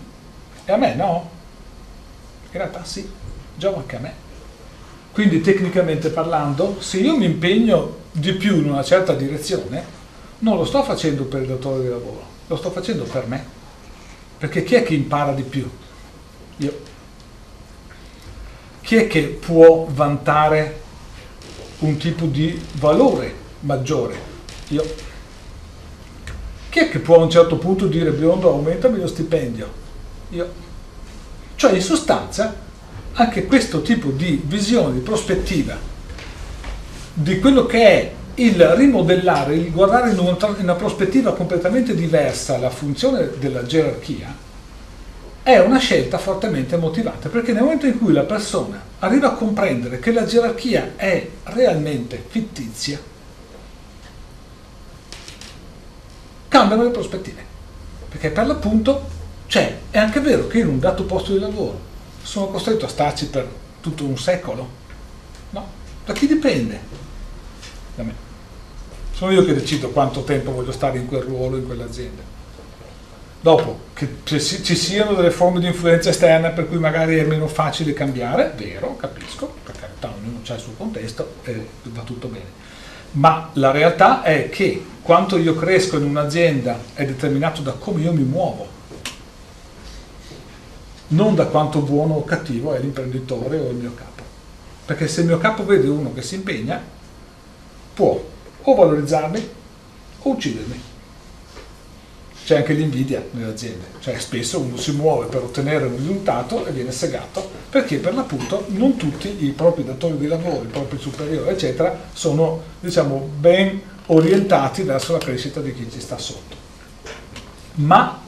e a me no. In realtà sì, giova anche a me. Quindi tecnicamente parlando, se io mi impegno di più in una certa direzione, non lo sto facendo per il datore di lavoro, lo sto facendo per me. Perché chi è che impara di più? Io. Chi è che può vantare un tipo di valore maggiore? Io. Chi è che può a un certo punto dire biondo aumentami lo stipendio? Io. Cioè in sostanza anche questo tipo di visione, di prospettiva di quello che è il rimodellare, il guardare in una, prospettiva completamente diversa la funzione della gerarchia è una scelta fortemente motivata perché nel momento in cui la persona arriva a comprendere che la gerarchia è realmente fittizia, cambiano le prospettive. Perché per l'appunto c'è, è anche vero che in un dato posto di lavoro sono costretto a starci per tutto un secolo. No? Da chi dipende? Da me. Sono io che decido quanto tempo voglio stare in quel ruolo, in quell'azienda. Dopo, che ci siano delle forme di influenza esterna per cui magari è meno facile cambiare, vero, capisco, per carità ognuno ha il suo contesto e va tutto bene. Ma la realtà è che quanto io cresco in un'azienda è determinato da come io mi muovo, non da quanto buono o cattivo è l'imprenditore o il mio capo. Perché se il mio capo vede uno che si impegna, può o valorizzarmi o uccidermi. C'è anche l'invidia nelle aziende, cioè spesso uno si muove per ottenere un risultato e viene segato perché per l'appunto non tutti i propri datori di lavoro, i propri superiori, eccetera, sono diciamo ben orientati verso la crescita di chi ci sta sotto. Ma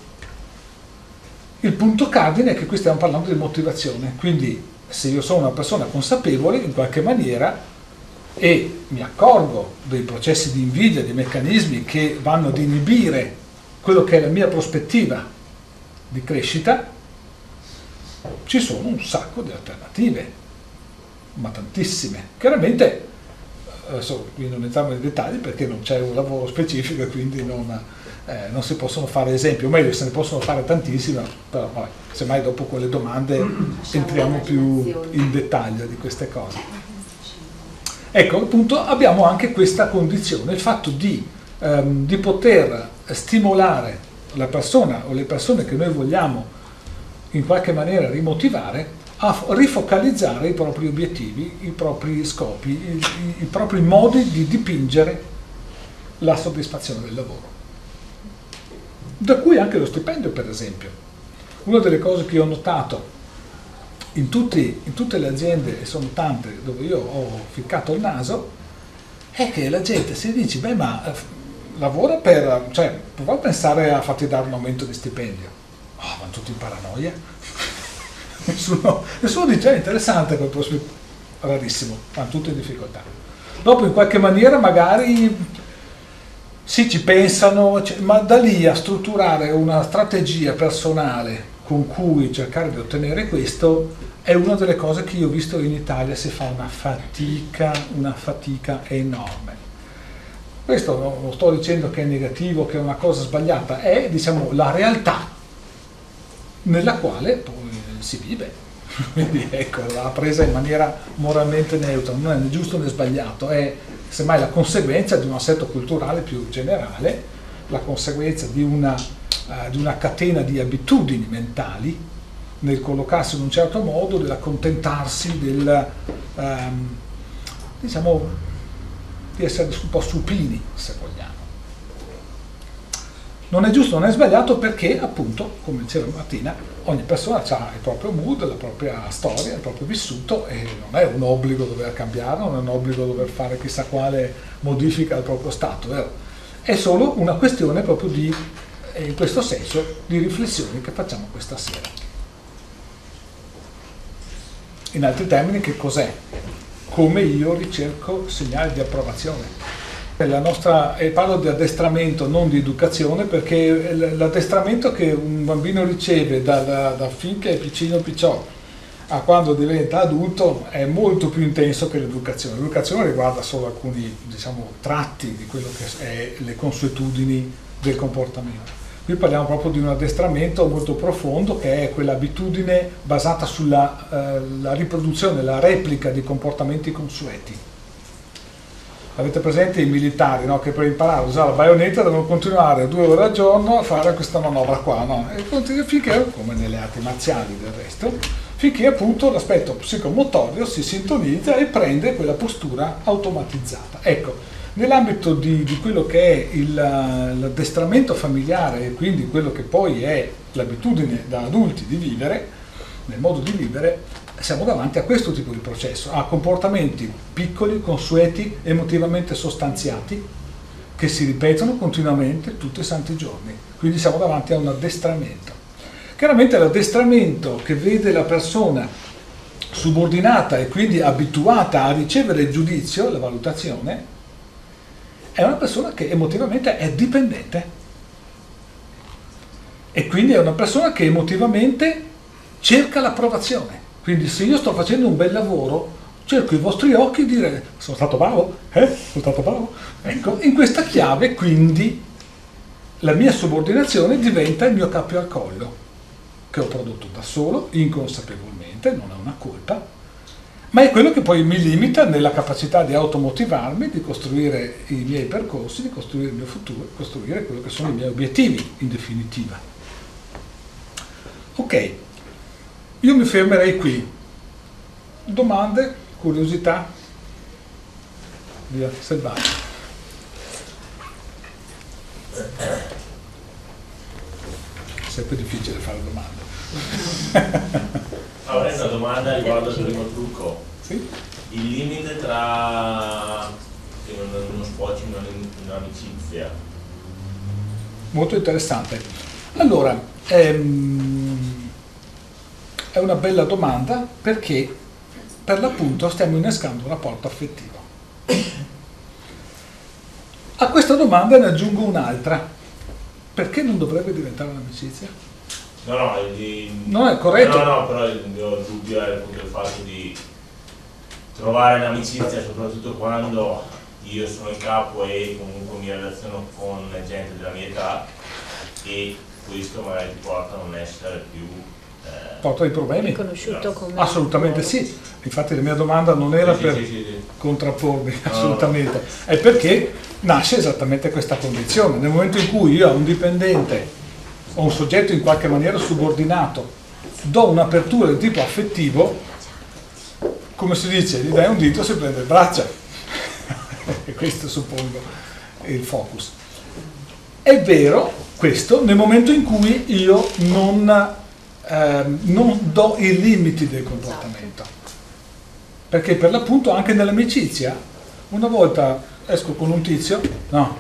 il punto cardine è che qui stiamo parlando di motivazione, quindi se io sono una persona consapevole in qualche maniera e mi accorgo dei processi di invidia, dei meccanismi che vanno ad inibire quello che è la mia prospettiva di crescita, ci sono un sacco di alternative, ma tantissime. Chiaramente, adesso qui non entriamo nei dettagli perché non c'è un lavoro specifico e *laughs* quindi non, eh, non si possono fare esempi, o meglio se ne possono fare tantissime, però poi semmai dopo quelle domande entriamo più in dettaglio di queste cose. Ecco, appunto abbiamo anche questa condizione, il fatto di, ehm, di poter stimolare la persona o le persone che noi vogliamo in qualche maniera rimotivare a rifocalizzare i propri obiettivi, i propri scopi, i, i, i propri modi di dipingere la soddisfazione del lavoro. Da cui anche lo stipendio, per esempio. Una delle cose che ho notato in, tutti, in tutte le aziende, e sono tante dove io ho ficcato il naso, è che la gente si dice, beh ma eh, lavora per, cioè, prova a pensare a farti dare un aumento di stipendio. Oh, vanno tutti in paranoia. *laughs* nessuno, nessuno dice, è interessante quel prospetto, rarissimo, vanno tutti in difficoltà. Dopo in qualche maniera magari sì ci pensano, ma da lì a strutturare una strategia personale con cui cercare di ottenere questo è una delle cose che io ho visto in Italia si fa una fatica, una fatica enorme. Questo non sto dicendo che è negativo, che è una cosa sbagliata, è diciamo, la realtà nella quale poi si vive. *laughs* Quindi ecco, l'ha presa in maniera moralmente neutra, non è né giusto né sbagliato, è semmai la conseguenza di un assetto culturale più generale, la conseguenza di una, uh, di una catena di abitudini mentali nel collocarsi in un certo modo, dell'accontentarsi, del, um, diciamo, di essere un po' supini, se vogliamo. Non è giusto, non è sbagliato perché, appunto, come diceva Martina, ogni persona ha il proprio mood, la propria storia, il proprio vissuto e non è un obbligo dover cambiare, non è un obbligo dover fare chissà quale modifica al proprio stato, vero? È solo una questione proprio di, in questo senso, di riflessioni che facciamo questa sera. In altri termini, che cos'è? come io ricerco segnali di approvazione. Nostra, e parlo di addestramento, non di educazione, perché l'addestramento che un bambino riceve da, da, da finché è piccino picciò a quando diventa adulto è molto più intenso che l'educazione. L'educazione riguarda solo alcuni diciamo, tratti di quello che è le consuetudini del comportamento. Qui parliamo proprio di un addestramento molto profondo che è quell'abitudine basata sulla eh, riproduzione, la replica di comportamenti consueti. Avete presente i militari no? che per imparare a usare la baionetta devono continuare due ore al giorno a fare questa manovra qua, no? finché, come nelle arti marziali del resto, finché appunto l'aspetto psicomotorio si sintonizza e prende quella postura automatizzata. Ecco, Nell'ambito di, di, quello che è il, l'addestramento familiare e quindi quello che poi è l'abitudine da adulti di vivere, nel modo di vivere, siamo davanti a questo tipo di processo, a comportamenti piccoli, consueti, emotivamente sostanziati, che si ripetono continuamente tutti i santi giorni. Quindi siamo davanti a un addestramento. Chiaramente l'addestramento che vede la persona subordinata e quindi abituata a ricevere il giudizio, la valutazione, è una persona che emotivamente è dipendente e quindi è una persona che emotivamente cerca l'approvazione. Quindi se io sto facendo un bel lavoro, cerco i vostri occhi e dire sono stato bravo, eh? Sono stato bravo. Ecco, in questa chiave quindi la mia subordinazione diventa il mio cappio al collo, che ho prodotto da solo, inconsapevolmente, non è una colpa, ma è quello che poi mi limita nella capacità di automotivarmi, di costruire i miei percorsi, di costruire il mio futuro, costruire quello che sono i miei obiettivi in definitiva. Ok, io mi fermerei qui. Domande, curiosità? Via, selvaggio. Sempre difficile fare domande. *laughs* Avrei una domanda riguardo al primo trucco. Sì? Il limite tra uno squatching e un'amicizia. Molto interessante. Allora, ehm, è una bella domanda perché per l'appunto stiamo innescando un rapporto affettivo. A questa domanda ne aggiungo un'altra. Perché non dovrebbe diventare un'amicizia? No, no, il, no, è corretto. No, no, però il mio dubbio è appunto il fatto di trovare un'amicizia, soprattutto quando io sono in capo e comunque mi relaziono con gente della mia età e questo magari ti porta a non essere più eh, porta dei problemi. Riconosciuto come assolutamente sì. Infatti la mia domanda non era sì, per sì, sì, contrappormi no, assolutamente. No. è perché nasce esattamente questa condizione. Nel momento in cui io ho un dipendente o un soggetto in qualche maniera subordinato do un'apertura di tipo affettivo, come si dice, gli dai un dito si prende il braccio. e *laughs* questo suppongo è il focus. È vero questo nel momento in cui io non, eh, non do i limiti del comportamento. Perché per l'appunto anche nell'amicizia, una volta esco con un tizio, no,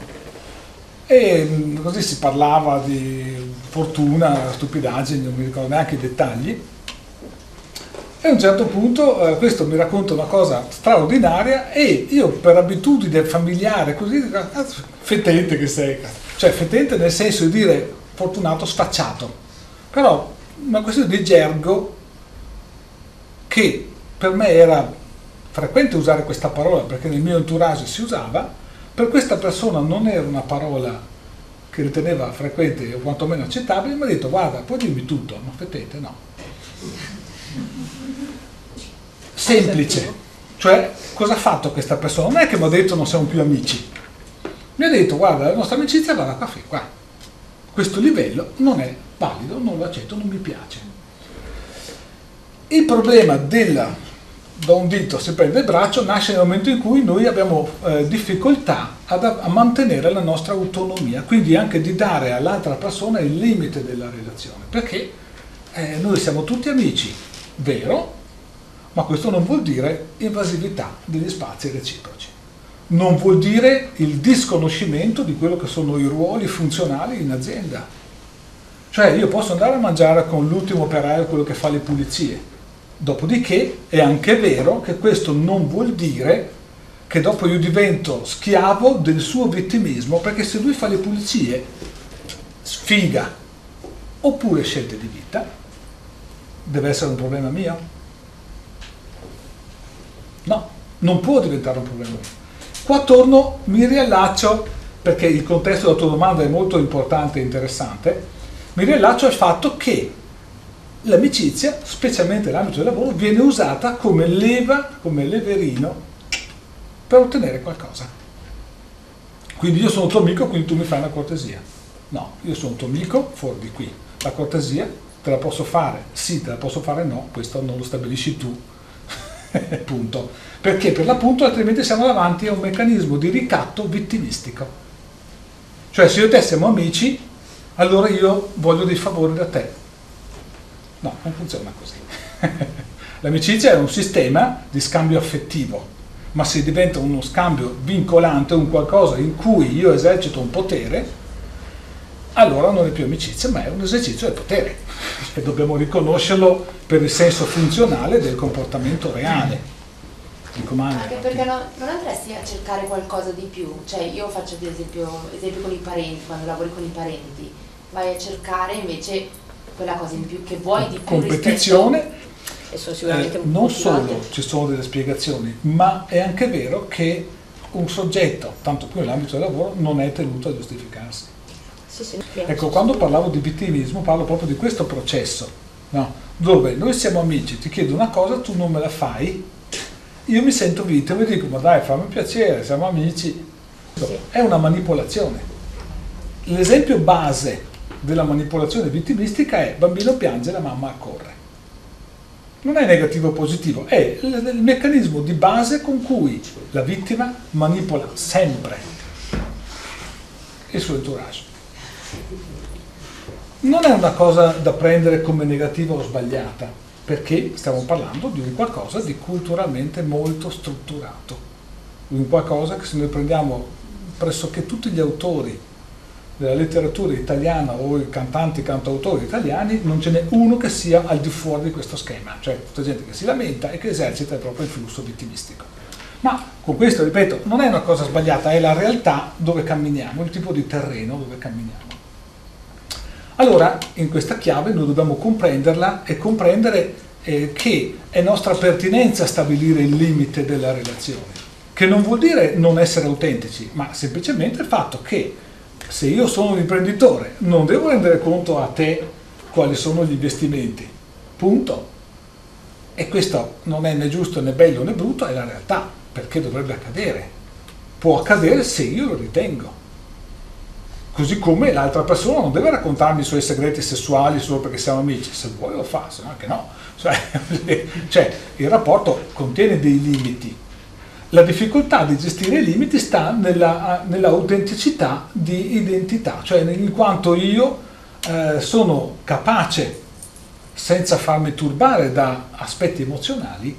e mm, così si parlava di fortuna, stupidaggini, non mi ricordo neanche i dettagli. E a un certo punto eh, questo mi racconta una cosa straordinaria e io per abitudine familiare, così, fetente che sei, cioè fetente nel senso di dire fortunato, sfacciato, però una questione di gergo che per me era frequente usare questa parola perché nel mio entourage si usava, per questa persona non era una parola che riteneva frequente o quantomeno accettabile, mi ha detto guarda, puoi dirmi tutto, ma fetete no. Semplice, cioè cosa ha fatto questa persona? Non è che mi ha detto non siamo più amici, mi ha detto guarda la nostra amicizia va da qua, qua. questo livello non è valido, non lo accetto, non mi piace. Il problema della da un dito si prende il braccio nasce nel momento in cui noi abbiamo eh, difficoltà ad, a mantenere la nostra autonomia, quindi anche di dare all'altra persona il limite della relazione, perché eh, noi siamo tutti amici, vero, ma questo non vuol dire invasività degli spazi reciproci, non vuol dire il disconoscimento di quello che sono i ruoli funzionali in azienda. Cioè io posso andare a mangiare con l'ultimo operaio quello che fa le pulizie, Dopodiché è anche vero che questo non vuol dire che dopo io divento schiavo del suo vittimismo, perché se lui fa le pulizie, sfiga, oppure scelte di vita, deve essere un problema mio? No, non può diventare un problema mio. Qua torno, mi riallaccio, perché il contesto della tua domanda è molto importante e interessante, mi riallaccio al fatto che l'amicizia, specialmente nell'ambito del lavoro, viene usata come leva, come leverino per ottenere qualcosa. Quindi io sono tuo amico, quindi tu mi fai una cortesia. No, io sono tuo amico fuori di qui. La cortesia te la posso fare, sì, te la posso fare no, questo non lo stabilisci tu. *laughs* Punto. Perché per l'appunto altrimenti siamo davanti a un meccanismo di ricatto vittimistico. Cioè se io e te siamo amici, allora io voglio dei favori da te No, non funziona così. *laughs* L'amicizia è un sistema di scambio affettivo, ma se diventa uno scambio vincolante, un qualcosa in cui io esercito un potere, allora non è più amicizia, ma è un esercizio del potere. *laughs* E dobbiamo riconoscerlo per il senso funzionale del comportamento reale. Anche perché no, non andresti a cercare qualcosa di più, cioè io faccio ad esempio, esempio con i parenti, quando lavori con i parenti, vai a cercare invece quella cosa in più che vuoi di più competizione eh, non solo ci sono delle spiegazioni ma è anche vero che un soggetto tanto più nell'ambito del lavoro non è tenuto a giustificarsi. Sì, sì, ecco quando parlavo di vittimismo parlo proprio di questo processo no? dove noi siamo amici ti chiedo una cosa tu non me la fai io mi sento vittima e dico ma dai fammi piacere siamo amici. Sì. è una manipolazione. L'esempio base della manipolazione vittimistica è bambino piange, la mamma accorre. Non è negativo o positivo, è il, meccanismo di base con cui la vittima manipola sempre il suo entourage. Non è una cosa da prendere come negativa o sbagliata, perché stiamo parlando di un qualcosa di culturalmente molto strutturato, un qualcosa che se noi prendiamo pressoché tutti gli autori della letteratura italiana o i cantanti, cantautori italiani, non ce n'è uno che sia al di fuori di questo schema, cioè tutta gente che si lamenta e che esercita il proprio flusso vittimistico. Ma con questo, ripeto, non è una cosa sbagliata, è la realtà dove camminiamo, il tipo di terreno dove camminiamo. Allora, in questa chiave noi dobbiamo comprenderla e comprendere eh, che è nostra pertinenza stabilire il limite della relazione, che non vuol dire non essere autentici, ma semplicemente il fatto che se io sono un imprenditore non devo rendere conto a te quali sono gli investimenti, punto. E questo non è né giusto né bello né brutto, è la realtà, perché dovrebbe accadere. Può accadere se io lo ritengo. Così come l'altra persona non deve raccontarmi i suoi segreti sessuali solo perché siamo amici, se vuoi lo fa, se no anche no. *laughs* Cioè, cioè, il rapporto contiene dei limiti. La difficoltà di gestire i limiti sta nella, nella autenticità di identità, cioè in quanto io eh, sono capace, senza farmi turbare da aspetti emozionali,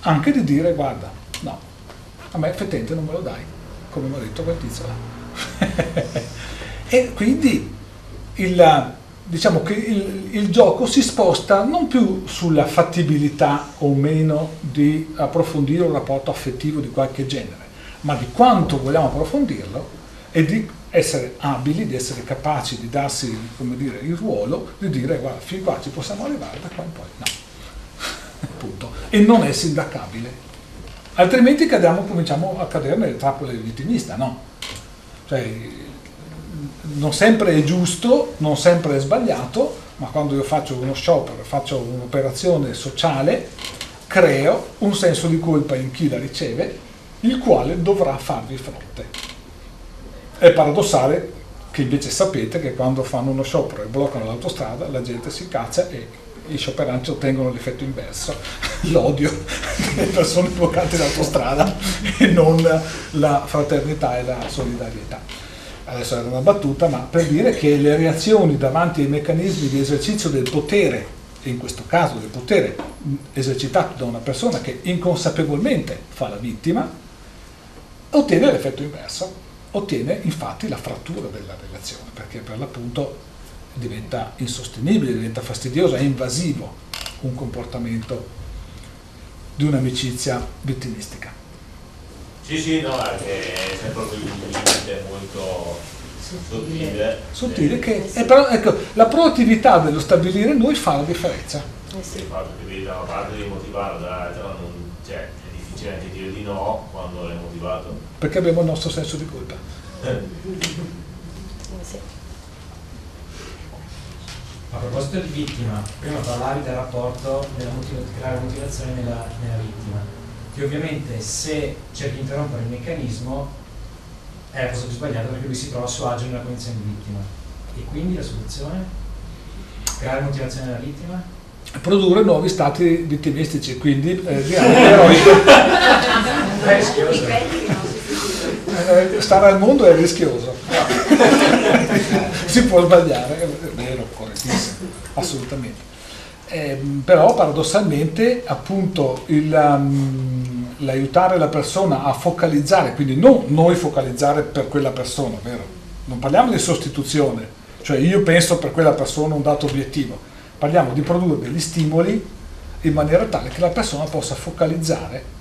anche di dire guarda, no, a me fetente non me lo dai, come mi ha detto quel tizio là. *laughs* E quindi il, diciamo che il, il, gioco si sposta non più sulla fattibilità o meno di approfondire un rapporto affettivo di qualche genere, ma di quanto vogliamo approfondirlo e di essere abili, di essere capaci di darsi dire, il ruolo di dire guarda, fin qua ci possiamo arrivare, da qua in poi no. *laughs* Punto. E non è sindacabile. Altrimenti cadiamo, cominciamo a cadere nelle trappole del vittimista, no? Cioè, non sempre è giusto, non sempre è sbagliato, ma quando io faccio uno sciopero, faccio un'operazione sociale, creo un senso di colpa in chi la riceve, il quale dovrà farvi fronte. È paradossale che invece sapete che quando fanno uno sciopero e bloccano l'autostrada, la gente si caccia e i scioperanti ottengono l'effetto inverso, *laughs* l'odio *laughs* delle persone bloccate in autostrada e non la fraternità e la solidarietà adesso era una battuta, ma per dire che le reazioni davanti ai meccanismi di esercizio del potere, e in questo caso del potere esercitato da una persona che inconsapevolmente fa la vittima, ottiene l'effetto inverso, ottiene infatti la frattura della relazione, perché per l'appunto diventa insostenibile, diventa fastidioso, è invasivo un comportamento di un'amicizia vittimistica. Sì, sì, no, è sempre proprio un limite molto sottile. Sottile che è però, ecco, la proattività dello stabilire noi fa la differenza. Eh sì. Il fatto che da una parte devi motivarlo, dall'altra non, cioè, è difficile anche dire di no quando l'hai motivato. Perché abbiamo il nostro senso di colpa. *laughs* A proposito di vittima, prima parlavi del rapporto della motiv- creare motivazione nella, nella vittima che ovviamente se cerchi di interrompere il meccanismo è la cosa più sbagliata perché lui si trova a suo agio nella condizione di vittima. E quindi la soluzione? Creare motivazione della vittima? Produrre nuovi stati vittimistici, quindi eh, *laughs* eroico. è rischioso. Eh, stare al mondo è rischioso. *laughs* si può sbagliare, è vero, correttissimo, assolutamente. Eh, però paradossalmente appunto il, um, l'aiutare la persona a focalizzare, quindi non noi focalizzare per quella persona, vero? Non parliamo di sostituzione, cioè io penso per quella persona un dato obiettivo, parliamo di produrre degli stimoli in maniera tale che la persona possa focalizzare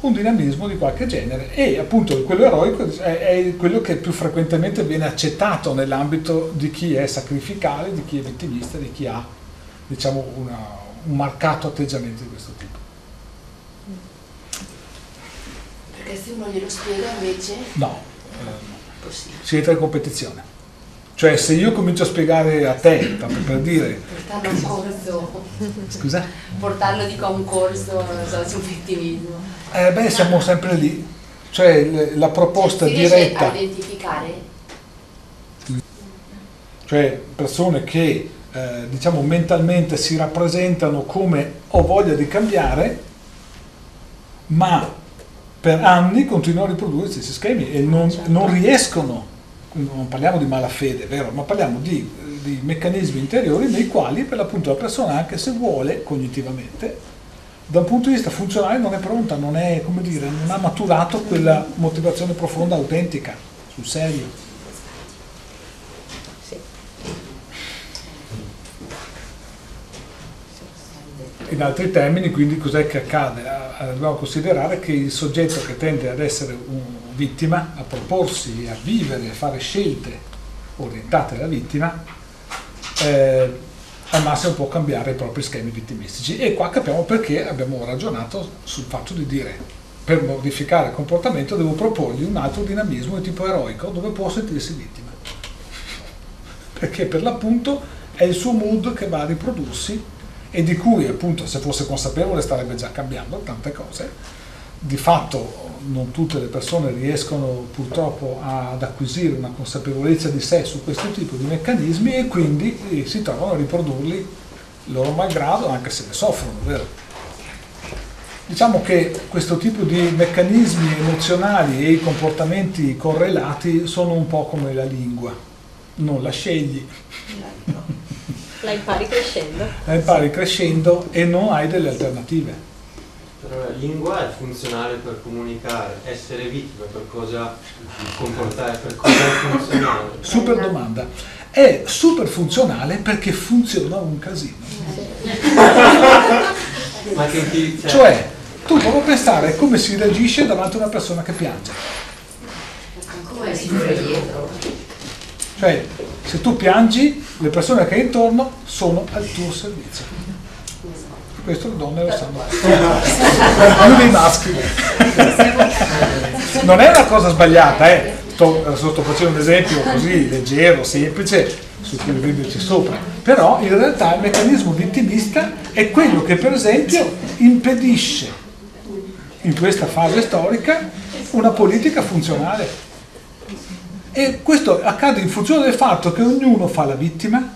un dinamismo di qualche genere e appunto quello eroico è, è quello che più frequentemente viene accettato nell'ambito di chi è sacrificale, di chi è vittimista, di chi ha diciamo, una, un marcato atteggiamento di questo tipo. Perché se uno glielo spiega invece... No, eh, si entra in competizione. Cioè se io comincio a spiegare a te, tanto per dire... Portarlo a un corso. Scusa? Portarlo dico a un corso, non so, sul vittimismo. Eh beh, siamo sempre lì. Cioè la proposta cioè, si diretta... a identificare? Cioè persone che eh, diciamo mentalmente si rappresentano come ho voglia di cambiare, ma per anni continuano a riprodurre gli stessi schemi e non, certo. non riescono, non parliamo di malafede, vero, ma parliamo di, di, meccanismi interiori nei quali per l'appunto la persona, anche se vuole cognitivamente, da un punto di vista funzionale non è pronta, non, è, dire, non ha maturato quella motivazione profonda, autentica, sul serio. In altri termini, quindi, cos'è che accade? Dobbiamo considerare che il soggetto che tende ad essere vittima, a proporsi, a vivere, a fare scelte orientate alla vittima, eh, al massimo può cambiare i propri schemi vittimistici. E qua capiamo perché abbiamo ragionato sul fatto di dire per modificare il comportamento devo proporgli un altro dinamismo di tipo eroico dove può sentirsi vittima. *laughs* Perché per l'appunto è il suo mood che va a riprodursi e di cui appunto se fosse consapevole starebbe già cambiando tante cose, di fatto non tutte le persone riescono purtroppo ad acquisire una consapevolezza di sé su questo tipo di meccanismi e quindi eh, si trovano a riprodurli loro malgrado anche se ne soffrono, vero? Diciamo che questo tipo di meccanismi emozionali e i comportamenti correlati sono un po' come la lingua, non la scegli. La impari crescendo. La impari crescendo e non hai delle alternative. Però la lingua è funzionale per comunicare, essere vittima per cosa comportare, per cosa è funzionale. Super domanda. È super funzionale perché funziona un casino. Ma che cioè, Cioè, tu provi a pensare come si reagisce davanti a una persona che piange. Come si fa dietro? Cioè, se tu piangi, le persone che hai intorno sono al tuo servizio. Questo le donne lo sanno. Più dei maschi. Non è una cosa sbagliata, eh. Sto, sto facendo un esempio così leggero, semplice, su cui riderci sopra. Però in realtà il meccanismo vittimista è quello che per esempio impedisce in questa fase storica una politica funzionale. E questo accade in funzione del fatto che ognuno fa la vittima,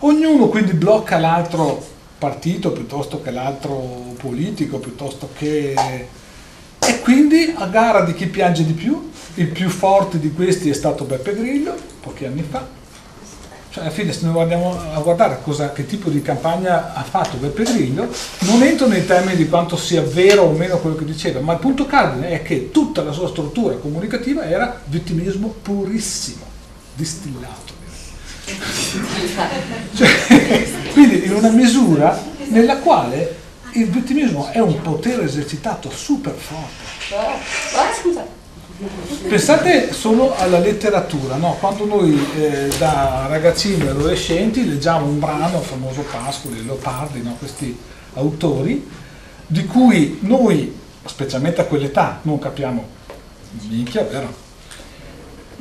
ognuno quindi blocca l'altro partito piuttosto che l'altro politico, piuttosto che... E quindi a gara di chi piange di più, il più forte di questi è stato Beppe Grillo, pochi anni fa. Cioè alla fine se noi andiamo a guardare cosa, che tipo di campagna ha fatto Beppe Grillo, non entro nei termini di quanto sia vero o meno quello che diceva, ma il punto cardine è che tutta la sua struttura comunicativa era vittimismo purissimo, distillato. *laughs* Cioè, quindi in una misura nella quale il vittimismo è un potere esercitato super forte. scusa. Pensate solo alla letteratura, no? quando noi eh, da ragazzini e adolescenti leggiamo un brano, il famoso Pascoli, Leopardi, no? questi autori, di cui noi, specialmente a quell'età, non capiamo minchia, vero?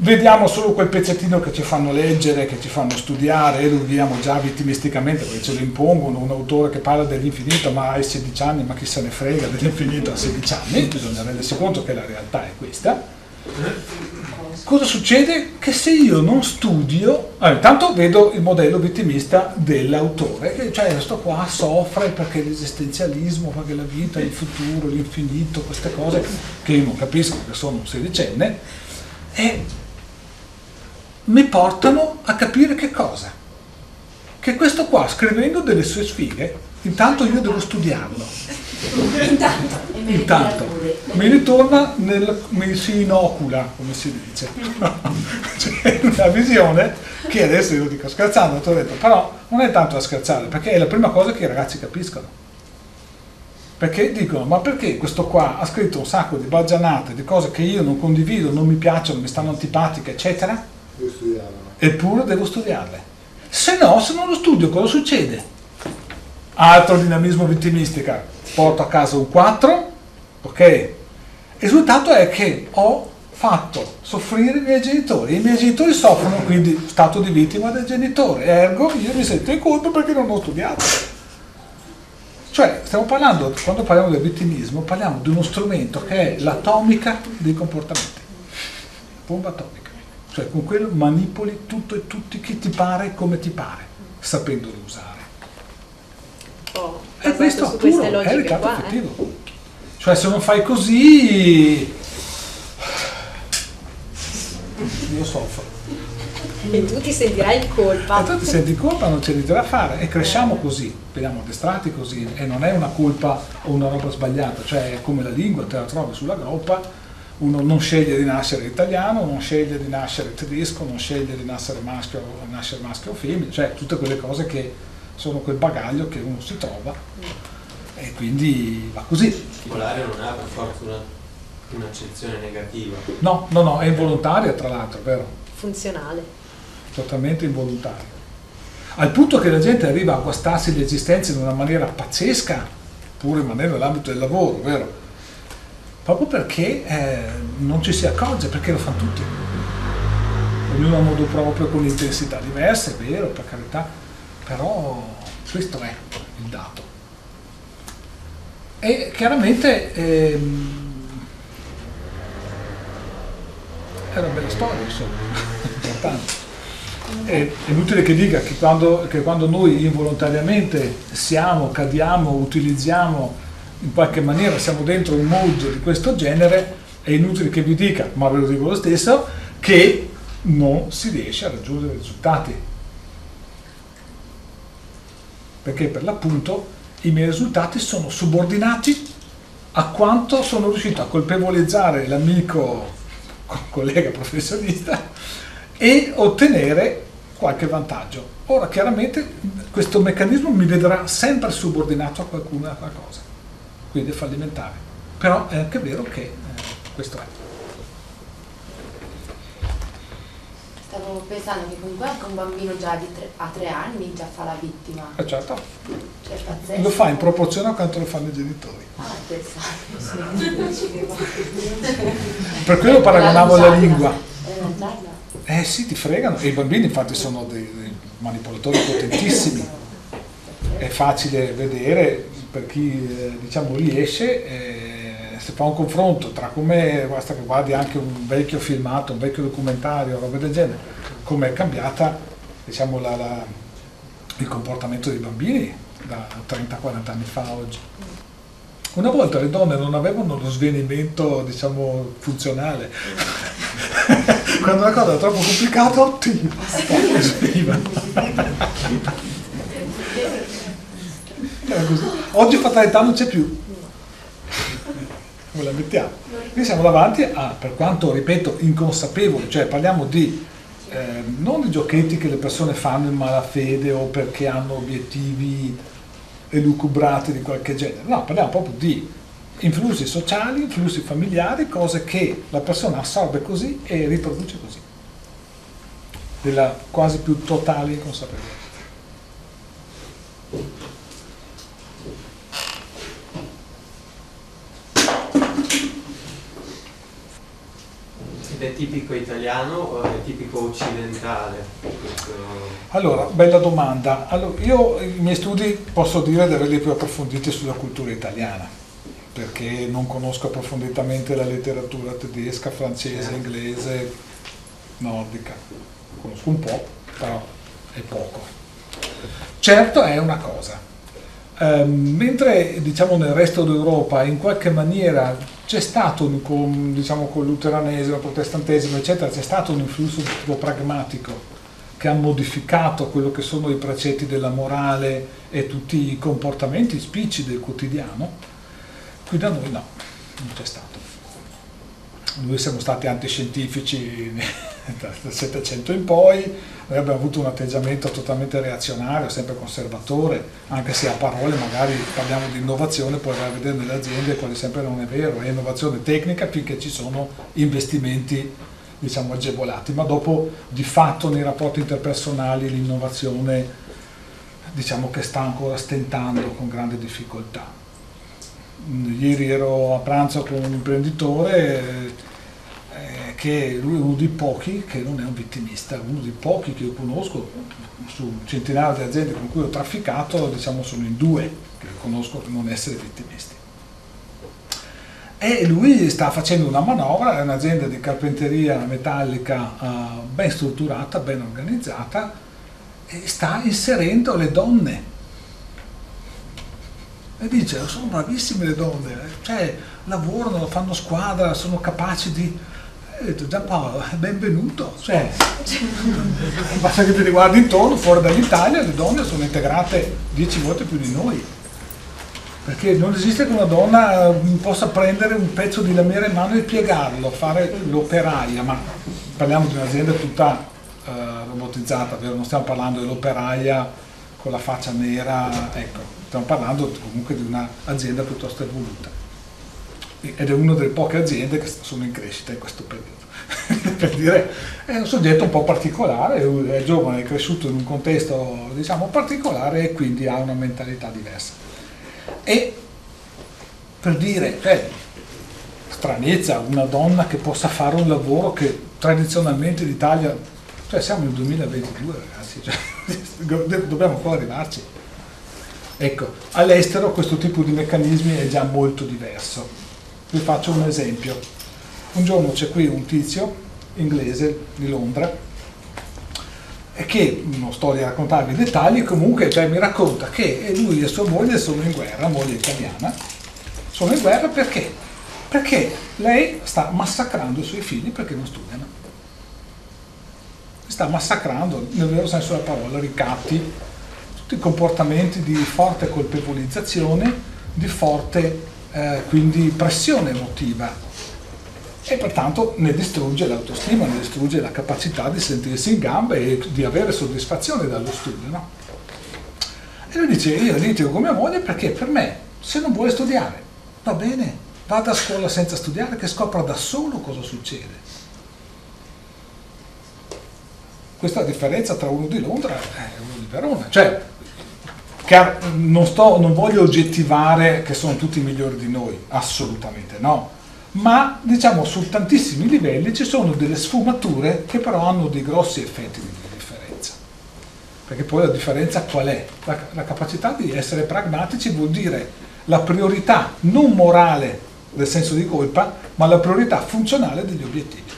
Vediamo solo quel pezzettino che ci fanno leggere, che ci fanno studiare e lo viviamo già vittimisticamente perché ce lo impongono, un autore che parla dell'infinito ma hai 16 anni, ma chi se ne frega dell'infinito a 16 anni, bisogna rendersi conto che la realtà è questa. Cosa succede? Che se io non studio, allora, intanto vedo il modello vittimista dell'autore, cioè questo qua soffre perché l'esistenzialismo, perché la vita, il futuro, l'infinito, queste cose che io non capisco che sono un sedicenne, e mi portano a capire che cosa? Che questo qua scrivendo delle sue sfighe, intanto io devo studiarlo. Intanto. Intanto mi ritorna, nel, mi si inocula, come si dice. *laughs* C'è una visione che adesso io dico scherzando, ti ho detto, però non è tanto da scherzare, perché è la prima cosa che i ragazzi capiscono. Perché dicono, ma perché questo qua ha scritto un sacco di baggianate, di cose che io non condivido, non mi piacciono, mi stanno antipatiche, eccetera. Eppure devo studiarle. Se no, se non lo studio, cosa succede? Altro dinamismo vittimistica, porto a casa un 4, ok? Il risultato è che ho fatto soffrire i miei genitori, i miei genitori soffrono, quindi stato di vittima del genitore, ergo io mi sento in colpa perché non ho studiato. Cioè, stiamo parlando, quando parliamo del vittimismo, parliamo di uno strumento che è l'atomica dei comportamenti, bomba atomica. Cioè, con quello manipoli tutto e tutti chi ti pare come ti pare, sapendolo usare. Oh, E basato questo queste è logiche ricatto qua. eh. effettivo. Cioè, se non fai così, io soffro. E tu ti sentirai in colpa. E tu ti senti in colpa, non c'è niente da fare e cresciamo così, veniamo addestrati così e non è una colpa o una roba sbagliata, cioè è come la lingua, te la trovi sulla groppa, uno non sceglie di nascere italiano, non sceglie di nascere tedesco, non sceglie di nascere maschio, nascere maschio o femmina, cioè tutte quelle cose che sono quel bagaglio che uno si trova e quindi va così. Particolare non ha per forza una, un'accezione negativa. No, no, no, è involontaria tra l'altro, vero? Funzionale. totalmente involontario. Al punto che la gente arriva a guastarsi l'esistenza in una maniera pazzesca, pur rimanendo nell'ambito del lavoro, vero? proprio perché eh, non ci si accorge, perché lo fanno tutti. Ognuno ha modo proprio con intensità diverse, è vero, per carità, però questo è il dato. E chiaramente ehm, è una bella storia, insomma, *laughs* importante. È inutile che dica che quando, che quando noi involontariamente siamo, cadiamo, utilizziamo in qualche maniera, siamo dentro un mood di questo genere, è inutile che vi dica, ma ve lo dico lo stesso, che non si riesce a raggiungere risultati. Perché per l'appunto i miei risultati sono subordinati a quanto sono riuscito a colpevolizzare l'amico collega professionista e ottenere qualche vantaggio. Ora chiaramente questo meccanismo mi vedrà sempre subordinato a qualcuno a qualcosa, quindi è fallimentare. Però è anche vero che eh, questo è. Stavo pensando che comunque anche un bambino già di tre, a tre anni già fa la vittima. Eh certo, Cioè, pazzesco. lo fa in proporzione a quanto lo fanno i genitori. Ah, pensate, *laughs* sì. Per quello paragonavo alla gialla. lingua. Eh sì, ti fregano. E i bambini infatti sono dei, dei manipolatori potentissimi. È facile vedere per chi eh, diciamo riesce, eh, se fa un confronto tra come, basta che guardi anche un vecchio filmato, un vecchio documentario, roba del genere, come è cambiata diciamo, la- la- il comportamento dei bambini da 30-40 anni fa a oggi. Una volta le donne non avevano lo svenimento, diciamo, funzionale. Quando una cosa era troppo complicata, oddio. Era così. Oggi fatalità non c'è più. Come la mettiamo? Qui siamo davanti a, per quanto, ripeto, inconsapevole, cioè parliamo di eh, non di giochetti che le persone fanno in malafede o perché hanno obiettivi elucubrati di qualche genere, no, parliamo proprio di influssi sociali, influssi familiari, cose che la persona assorbe così e riproduce così, della quasi più totale inconsapevolezza. Ed è tipico italiano o è tipico occidentale? Questo... Allora, bella domanda. Allora, io i miei studi posso dire di averli più approfonditi sulla cultura italiana, perché non conosco approfonditamente la letteratura tedesca, francese, inglese, nordica. Conosco un po', però è poco. Certo è una cosa. Ehm, mentre diciamo nel resto d'Europa in qualche maniera c'è stato con, diciamo, con luteranesimo, il protestantesimo, eccetera, c'è stato un influsso di tipo pragmatico che ha modificato quello che sono i precetti della morale e tutti i comportamenti spicci del quotidiano, qui da noi no, non c'è stato. Noi siamo stati antiscientifici *laughs* dal Settecento in poi, noi abbiamo avuto un atteggiamento totalmente reazionario, sempre conservatore, anche se a parole magari parliamo di innovazione, poi vai a vedere nelle aziende quasi sempre non è vero, è innovazione tecnica finché ci sono investimenti diciamo agevolati, ma dopo di fatto nei rapporti interpersonali l'innovazione diciamo che sta ancora stentando con grande difficoltà. Ieri ero a pranzo con un imprenditore che lui è uno dei pochi che non è un vittimista, uno dei pochi che io conosco su centinaia di aziende con cui ho trafficato, diciamo sono in due che conosco per non essere vittimisti. E lui sta facendo una manovra, è un'azienda di carpenteria metallica eh, ben strutturata, ben organizzata, e sta inserendo le donne. E dice, sono bravissime le donne, eh, cioè lavorano, fanno squadra, sono capaci di... Ho detto, Giampaolo, benvenuto, cioè, *laughs* basta che te li guardi intorno, fuori dall'Italia, le donne sono integrate dieci volte più di noi. Perché non esiste che una donna eh, possa prendere un pezzo di lamiera in mano e piegarlo, fare l'operaia, ma parliamo di un'azienda tutta eh, robotizzata, vero? non stiamo parlando dell'operaia con la faccia nera, ecco, stiamo parlando comunque di un'azienda piuttosto evoluta ed è una delle poche aziende che sono in crescita in questo periodo. *laughs* per dire, è un soggetto un po' particolare, è giovane, è cresciuto in un contesto diciamo particolare e quindi ha una mentalità diversa. E per dire, cioè, stranezza, una donna che possa fare un lavoro che tradizionalmente in Italia, cioè siamo nel 2022 ragazzi, cioè, *laughs* dobbiamo ancora arrivarci. Ecco, all'estero questo tipo di meccanismi è già molto diverso. Vi faccio un esempio. Un giorno c'è qui un tizio inglese di Londra, che non sto a raccontarvi i dettagli, comunque cioè, mi racconta che lui e sua moglie sono in guerra, moglie italiana, sono in guerra perché? Perché lei sta massacrando i suoi figli perché non studiano. Li sta massacrando, nel vero senso della parola, ricatti, tutti i comportamenti di forte colpevolizzazione, di forte eh, quindi pressione emotiva e pertanto ne distrugge l'autostima, ne distrugge la capacità di sentirsi in gamba e di avere soddisfazione dallo studio. No? E lui dice, io litigo con mia moglie perché per me, se non vuole studiare, va bene, vada a scuola senza studiare, che scopra da solo cosa succede. Questa differenza tra uno di Londra e uno di Verona. Cioè, non, sto, non voglio oggettivare che sono tutti migliori di noi, assolutamente no ma diciamo su tantissimi livelli ci sono delle sfumature che però hanno dei grossi effetti di differenza. Perché poi la differenza qual è? La, la capacità di essere pragmatici vuol dire la priorità non morale del senso di colpa, ma la priorità funzionale degli obiettivi.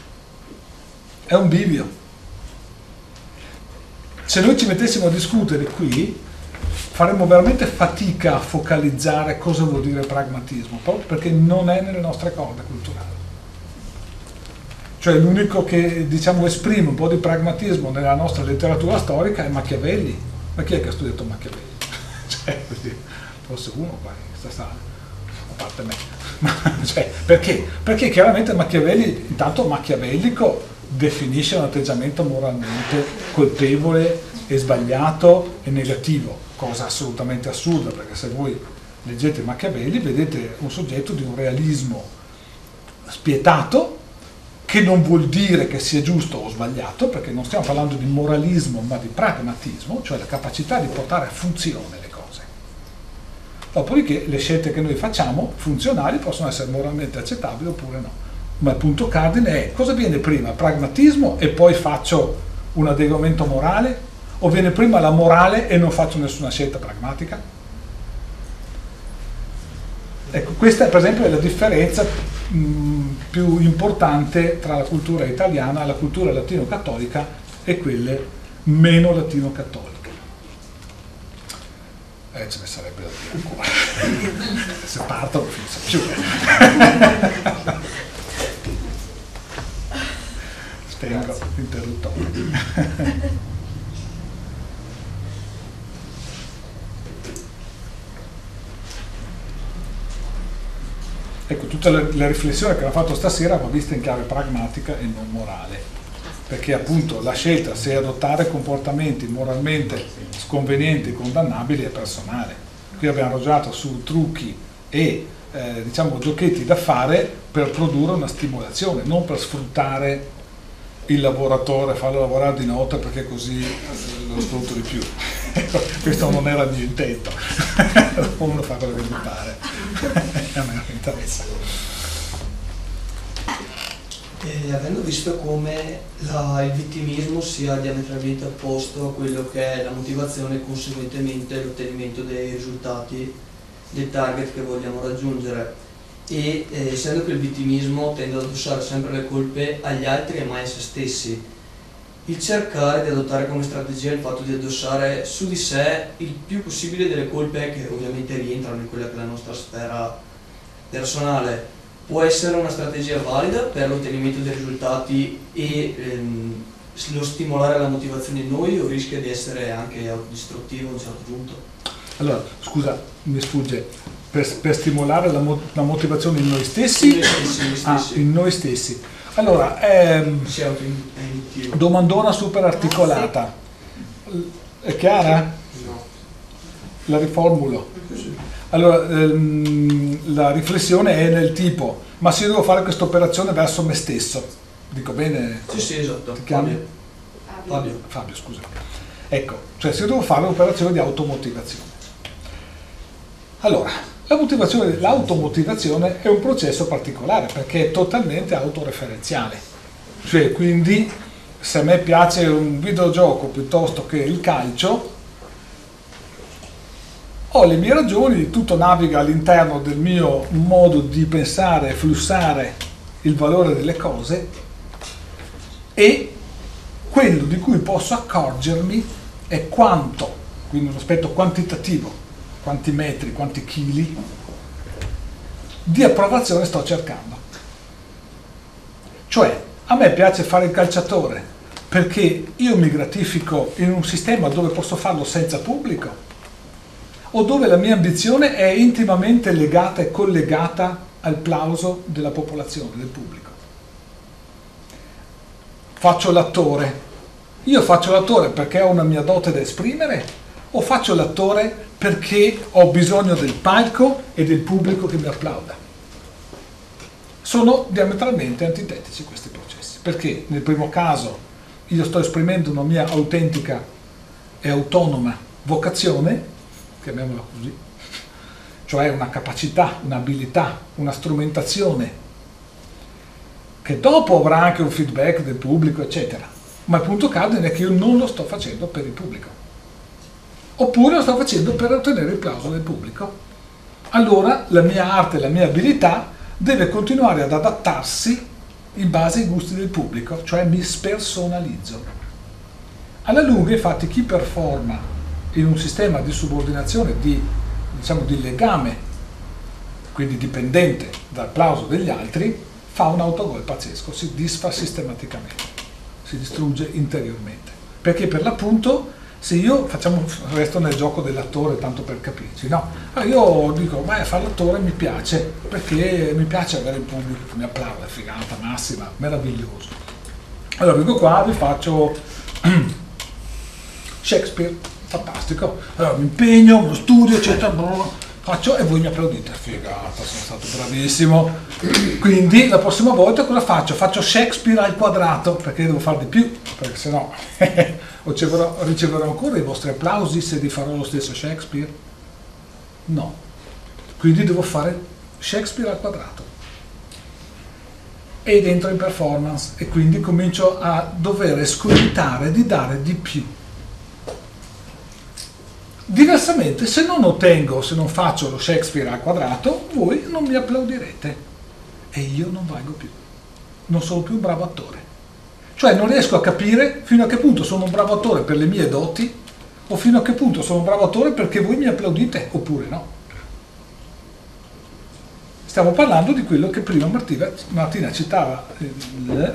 È un bivio. Se noi ci mettessimo a discutere qui, faremmo veramente fatica a focalizzare cosa vuol dire pragmatismo, proprio perché non è nelle nostre corde culturali. Cioè l'unico che diciamo, esprime un po' di pragmatismo nella nostra letteratura storica è Machiavelli. Ma chi è che ha studiato Machiavelli? *laughs* cioè, forse uno qua in questa sala, a parte me. *laughs* cioè, perché? Perché chiaramente Machiavelli, intanto machiavellico, definisce un atteggiamento moralmente colpevole e sbagliato e negativo cosa assolutamente assurda, perché se voi leggete Machiavelli vedete un soggetto di un realismo spietato, che non vuol dire che sia giusto o sbagliato, perché non stiamo parlando di moralismo ma di pragmatismo, cioè la capacità di portare a funzione le cose. Dopodiché le scelte che noi facciamo, funzionali, possono essere moralmente accettabili oppure no. Ma il punto cardine è cosa viene prima, pragmatismo e poi faccio un adeguamento morale o viene prima la morale e non faccio nessuna scelta pragmatica? Ecco, questa per esempio è la differenza mh, più importante tra la cultura italiana, la cultura latino-cattolica e quelle meno latino-cattoliche. Eh, ce ne sarebbe da dire ancora. *laughs* Se parto non finisce più. *laughs* Spengo l'interruttore. *laughs* Ecco, tutta la, la riflessione che abbiamo fatto stasera va vista in chiave pragmatica e non morale, perché appunto la scelta se adottare comportamenti moralmente sconvenienti e condannabili è personale. Qui abbiamo ragionato su trucchi e eh, diciamo giochetti da fare per produrre una stimolazione, non per sfruttare il lavoratore, farlo lavorare di notte perché così lo sfrutto di più. *laughs* Questo non era il mio intento, *laughs* uno fa quello che mi pare. A me non interessa. E avendo visto come la, il vittimismo sia diametralmente opposto a quello che è la motivazione e conseguentemente l'ottenimento dei risultati del target che vogliamo raggiungere e eh, essendo che il vittimismo tende ad addossare sempre le colpe agli altri e mai a se stessi il cercare di adottare come strategia il fatto di addossare su di sé il più possibile delle colpe che ovviamente rientrano in quella che è la nostra sfera personale può essere una strategia valida per l'ottenimento dei risultati e ehm, lo stimolare la motivazione in noi o rischia di essere anche autodistruttivo a un certo punto? Allora, scusa, mi sfugge, per, per stimolare la, mo la, motivazione in noi stessi? In noi stessi, in ah, in noi stessi. Allora, ehm, domandona super articolata. È chiara? No. La riformulo. Allora, ehm, la riflessione è nel tipo, ma se io devo fare questa operazione verso me stesso, dico bene? Sì, sì, esatto. Ti chiami? Fabio. Fabio. Fabio, scusa. Ecco, cioè se io devo fare un'operazione di automotivazione. Allora, l'automotivazione è un processo particolare perché è totalmente autoreferenziale. Cioè, quindi, se a me piace un videogioco piuttosto che il calcio, ho le mie ragioni, tutto naviga all'interno del mio modo di pensare e flussare il valore delle cose e quello di cui posso accorgermi è quanto, quindi un aspetto quantitativo, quanti metri, quanti chili di approvazione sto cercando. Cioè, a me piace fare il calciatore perché io mi gratifico in un sistema dove posso farlo senza pubblico o dove la mia ambizione è intimamente legata e collegata al plauso della popolazione, del pubblico. Faccio l'attore. Io faccio l'attore perché ho una mia dote da esprimere o faccio l'attore perché ho bisogno del palco e del pubblico che mi applauda? Sono diametralmente antitetici questi processi, perché nel primo caso io sto esprimendo una mia autentica e autonoma vocazione, chiamiamola così, cioè una capacità, un'abilità, una strumentazione che dopo avrà anche un feedback del pubblico, eccetera. Ma il punto cardine è che io non lo sto facendo per il pubblico. Oppure lo sto facendo per ottenere il plauso del pubblico. Allora la mia arte, la mia abilità deve continuare ad adattarsi in base ai gusti del pubblico, cioè mi spersonalizzo. Alla lunga, infatti, chi performa in un sistema di subordinazione, di, diciamo, di legame, quindi dipendente dal plauso degli altri, fa un autogol pazzesco, si disfa sistematicamente, si distrugge interiormente. Perché per l'appunto se io facciamo resto nel gioco dell'attore tanto per capirci, no? Allora io dico, ma fare l'attore mi piace, perché mi piace avere il pubblico che mi applaude, figata massima, meraviglioso. Allora vengo qua, vi faccio *clears throat* Shakespeare, fantastico, allora mi impegno, lo studio, eccetera, faccio e voi mi applaudite, figata, sono stato bravissimo. Quindi la prossima volta cosa faccio? Faccio Shakespeare al quadrato, perché devo fare di più, perché sennò *laughs* riceverò, riceverò ancora i vostri applausi se rifarò lo stesso Shakespeare? No. Quindi devo fare Shakespeare al quadrato. Ed entro in performance e quindi comincio a dover escogitare di dare di più Diversamente, se non ottengo, se non faccio lo Shakespeare al quadrato, voi non mi applaudirete e io non valgo più. Non sono più un bravo attore. Cioè non riesco a capire fino a che punto sono un bravo attore per le mie doti o fino a che punto sono un bravo attore perché voi mi applaudite oppure no. Stiamo parlando di quello che prima Martina, Martina citava, eh,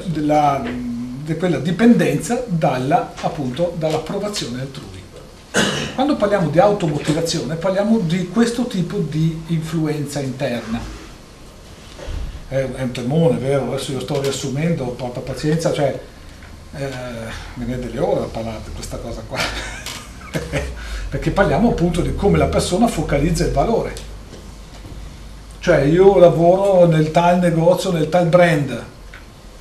della, di quella dipendenza dalla, appunto, dall'approvazione altrui. Quando parliamo di automotivazione parliamo di questo tipo di influenza interna. È, un temone, vero? Adesso io sto riassumendo, porta pazienza, cioè eh, me ne delle ore a parlare di questa cosa qua. *laughs* Perché parliamo appunto di come la persona focalizza il valore. Cioè io lavoro nel tal negozio, nel tal brand,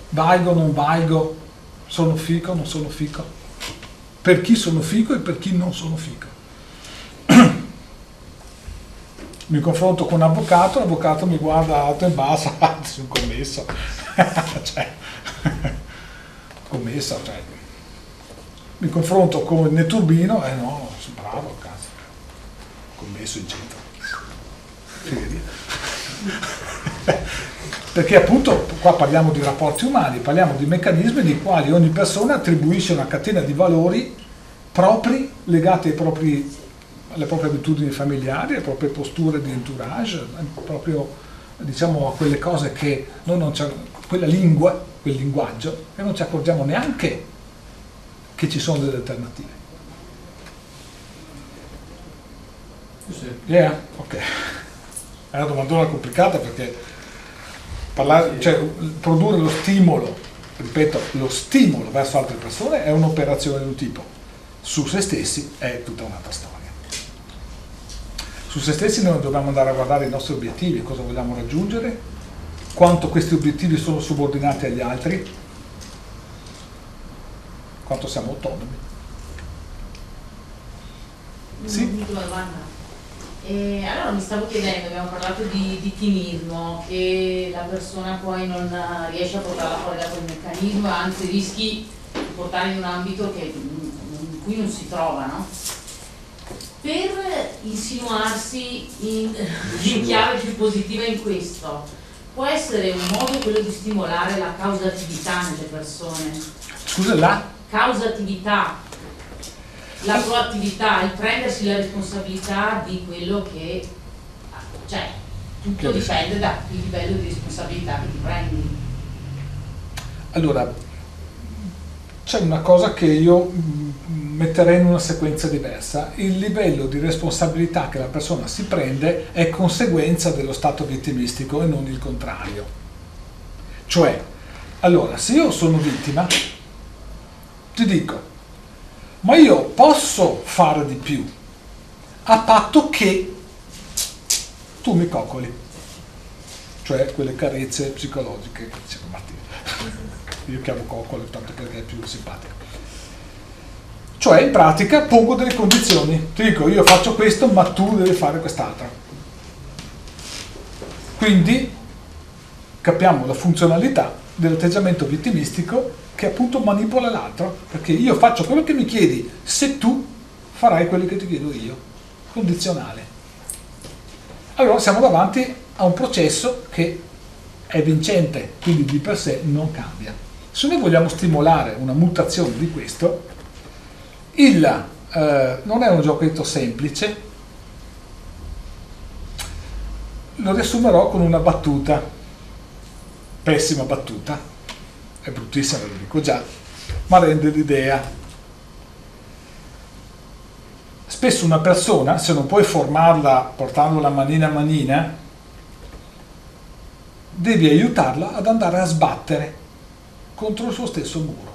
valgo o non valgo, sono fico o non sono fico per chi sono fico e per chi non sono fico. *clears throat* mi confronto con un avvocato, l'avvocato mi guarda alto e basso, ah, sono commesso. *laughs* cioè, commesso, cioè. Mi confronto con il Neturbino, eh no, sono bravo, cazzo. Commesso in centro. *laughs* Perché appunto qua parliamo di rapporti umani, parliamo di meccanismi nei quali ogni persona attribuisce una catena di valori propri, legati propri, alle proprie abitudini familiari, alle proprie posture di entourage, proprio diciamo, a quelle cose che noi non c'è, quella lingua, quel linguaggio, e non ci accorgiamo neanche che ci sono delle alternative. Sì. Yeah? Ok. È una domandona complicata perché parlare, cioè, produrre lo stimolo, ripeto, lo stimolo verso altre persone è un'operazione di un tipo, su se stessi è tutta un'altra storia. Su se stessi noi dobbiamo andare a guardare i nostri obiettivi, cosa vogliamo raggiungere, quanto questi obiettivi sono subordinati agli altri, quanto siamo autonomi. Sì? domanda. E allora mi stavo chiedendo, abbiamo parlato di, di timismo, che la persona poi non riesce a portarla fuori da quel meccanismo, anzi rischi di portare in un ambito che, in cui non si trova, no? Per insinuarsi in, in chiave più positiva in questo, può essere un modo quello di stimolare la causatività nelle persone? Scusa, la? causatività, la proattività, il prendersi la responsabilità di quello che, cioè, tutto dipende dal livello di responsabilità che ti prendi. Allora, c'è una cosa che io metterei in una sequenza diversa. Il livello di responsabilità che la persona si prende è conseguenza dello stato vittimistico e non il contrario. Cioè, allora, se io sono vittima, ti dico, ma io posso fare di più, a patto che tu mi coccoli, cioè quelle carezze psicologiche che diceva. Io chiamo coccole tanto perché è più simpatico. Cioè, in pratica pongo delle condizioni. Ti dico, io faccio questo, ma tu devi fare quest'altro. Quindi capiamo la funzionalità dell'atteggiamento vittimistico che appunto manipola l'altro, perché io faccio quello che mi chiedi, se tu farai quello che ti chiedo io, condizionale. Allora siamo davanti a un processo che è vincente, quindi di per sé non cambia. Se noi vogliamo stimolare una mutazione di questo, il, eh, non è un giochetto semplice, lo riassumerò con una battuta, pessima battuta, è bruttissima, ve lo dico già, ma rende l'idea. Spesso una persona, se non puoi formarla portandola manina a manina, devi aiutarla ad andare a sbattere contro il suo stesso muro,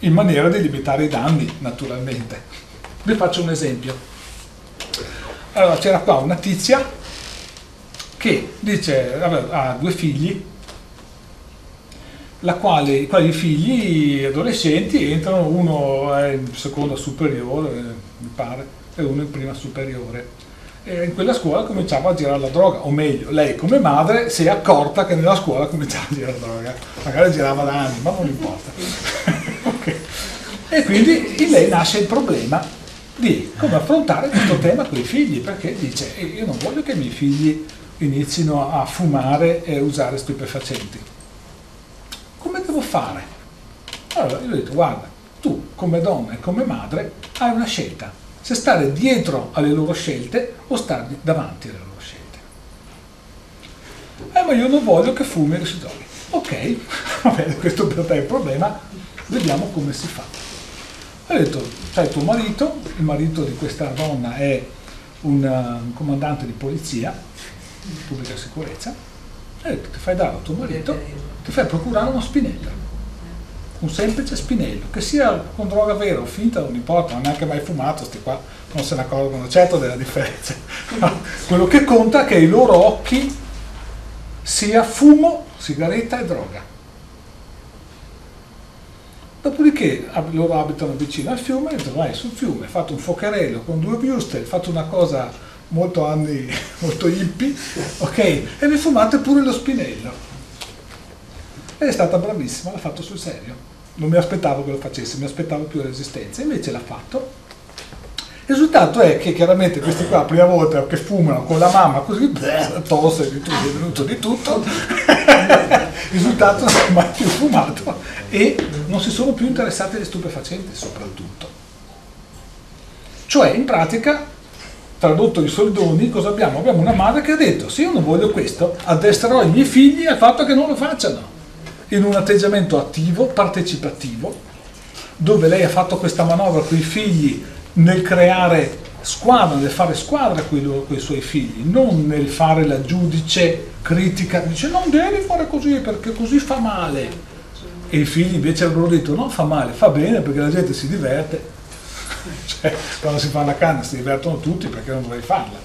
in maniera di limitare i danni, naturalmente. Vi faccio un esempio. Allora, c'era qua una tizia che dice, ha due figli, la quale, i quali figli adolescenti entrano, uno è in seconda superiore, mi pare, e uno in prima superiore. E in quella scuola cominciava a girare la droga, o meglio, lei come madre si è accorta che nella scuola cominciava a girare la droga, magari girava da anni, ma non importa. *laughs* E quindi in lei nasce il problema di come affrontare questo tema con i figli, perché dice "Eh, io non voglio che i miei figli inizino a fumare e usare stupefacenti. Come devo fare? Allora io ho detto guarda, tu come donna e come madre hai una scelta, se stare dietro alle loro scelte o stare davanti alle loro scelte. Eh ma io non voglio che fumi e si droghi. Ok, *laughs* va bene, questo per te è il problema, vediamo come si fa. Ho detto, c'hai tuo marito, il marito di questa donna è un, un comandante di polizia, di pubblica sicurezza, ho detto, ti fai dare a tuo marito, ti fai procurare uno spinello, un semplice spinello, che sia con droga vera o finta, non importa, non ha neanche mai fumato, sti qua non se ne accorgono certo della differenza. *laughs* Quello che conta è che ai loro occhi sia fumo, sigaretta e droga. Dopodiché loro abitano vicino al fiume, e vai sul fiume, fate un focherello con due wurstel, fate una cosa molto anni, *laughs* molto hippie, ok? E vi fumate pure lo spinello. È stata bravissima, l'ha fatto sul serio. Non mi aspettavo che lo facesse, mi aspettavo più resistenza, invece l'ha fatto. Il risultato è che chiaramente questi qua prima volta che fumano con la mamma così, bleh, tosse, di tutto, è venuto di tutto, *laughs* il risultato non hanno mai più fumato e non si sono più interessati agli stupefacenti soprattutto. Cioè in pratica, tradotto in soldoni, cosa abbiamo? Abbiamo una madre che ha detto se io non voglio questo, addestrerò i miei figli al fatto che non lo facciano, in un atteggiamento attivo, partecipativo, dove lei ha fatto questa manovra con i figli nel creare squadra, nel fare squadra con i, suoi figli, non nel fare la giudice critica, dice non devi fare così perché così fa male. E i figli invece avrebbero detto non fa male, fa bene perché la gente si diverte. *laughs* Cioè, quando si fa la canna si divertono tutti perché non dovrei farla.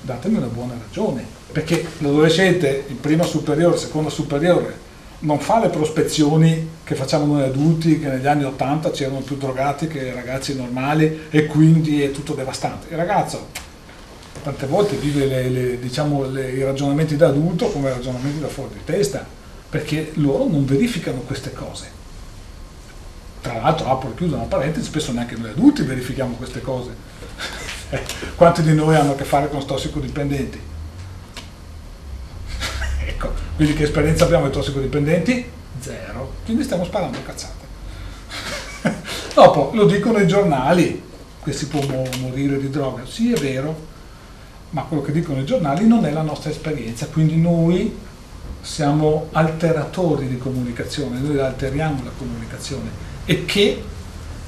Datemi una buona ragione. Perché l'adolescente in prima superiore, seconda superiore, non fa le prospezioni che facciamo noi adulti, che negli anni 80 c'erano più drogati che ragazzi normali e quindi è tutto devastante. Il ragazzo tante volte vive le- le- diciamo, le- i ragionamenti da adulto come ragionamenti da fuori di testa, perché loro non verificano queste cose. Tra l'altro, apro e chiudo una parentesi, spesso neanche noi adulti verifichiamo queste cose. *laughs* Quanti di noi hanno a che fare con tossicodipendenti? Ecco, quindi che esperienza abbiamo dei tossicodipendenti? zero, quindi stiamo sparando cazzate. *laughs* Dopo lo dicono i giornali che si può mo- morire di droga, sì è vero, ma quello che dicono i giornali non è la nostra esperienza, quindi noi siamo alteratori di comunicazione, noi alteriamo la comunicazione e che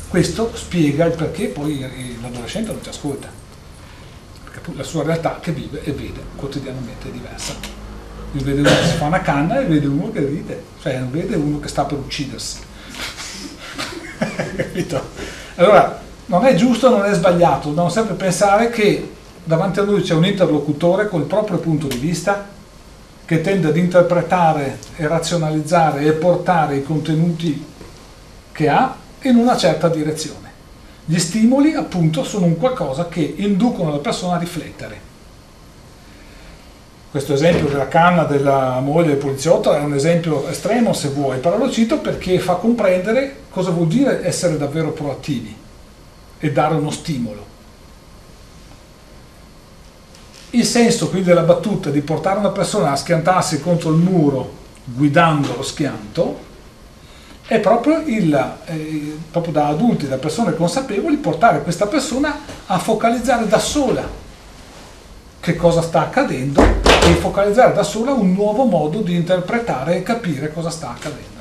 questo spiega il perché poi l'adolescente non ci ascolta, perché la sua realtà che vive e vede quotidianamente è diversa. Lui vede uno che si fa una canna e vede uno che ride, cioè non vede uno che sta per uccidersi. *laughs* Capito? Allora, non è giusto, non è sbagliato, dobbiamo sempre pensare che davanti a lui c'è un interlocutore col proprio punto di vista che tende ad interpretare e razionalizzare e portare i contenuti che ha in una certa direzione. Gli stimoli appunto sono un qualcosa che inducono la persona a riflettere. Questo esempio della canna della moglie del poliziotto è un esempio estremo se vuoi, però lo cito perché fa comprendere cosa vuol dire essere davvero proattivi e dare uno stimolo. Il senso quindi della battuta di portare una persona a schiantarsi contro il muro guidando lo schianto è proprio, il, eh, proprio da adulti, da persone consapevoli, portare questa persona a focalizzare da sola che cosa sta accadendo e focalizzare da sola un nuovo modo di interpretare e capire cosa sta accadendo.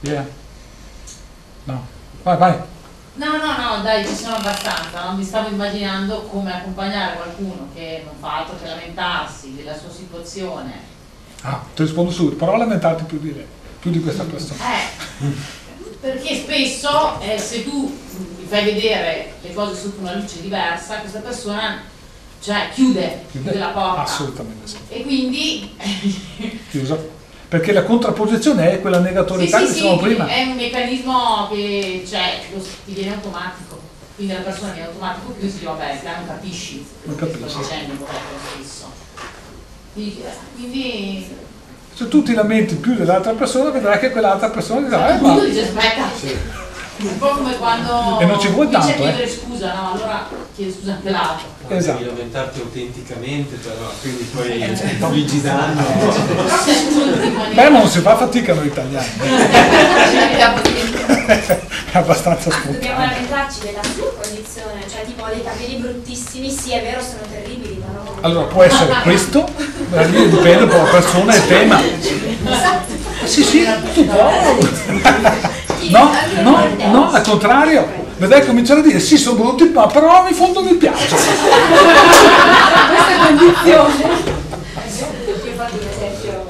Yeah. No. Vai, vai. No, no, no, dai, ci sono abbastanza, non mi stavo immaginando come accompagnare qualcuno che non fa altro che lamentarsi della sua situazione. Ah, ti rispondo subito, però lamentarti più di lei, più di questa persona. Eh, perché spesso eh, se tu mi fai vedere le cose sotto una luce diversa, questa persona cioè, chiude, chiude la porta. Assolutamente sì. E quindi... *laughs* Chiusa. Perché la contrapposizione è quella negatorietà sì, che sì, dicevamo sì, prima. È un meccanismo che cioè, lo, ti viene automatico. Quindi la persona viene automatico più si dice vabbè, non capisci Non capisci. sto dicendo stesso. Quindi, quindi Se tu ti lamenti più dell'altra persona, vedrai che quell'altra persona dirà, eh, appunto ma dice aspetta. Un po' come quando E non ci vuole tanto, chiedere eh. scusa, no? Allora chiede scusa anche l'altro. Esatto. Devi lamentarti autenticamente però, quindi poi Luigi Danno. *laughs* Beh, non si fa fatica noi italiani. *laughs* *laughs* è abbastanza Ma dobbiamo spontaneo. lamentarci della sua condizione, cioè tipo ho dei capelli bruttissimi, sì è vero sono terribili, però... Allora, può essere questo, dipende un po' dalla persona e il tema. Sì, sì, tu puoi. No, no, no, al contrario. Vedrai cominciare a dire sì, sono brutti, ma però in fondo mi ho fatto un esempio...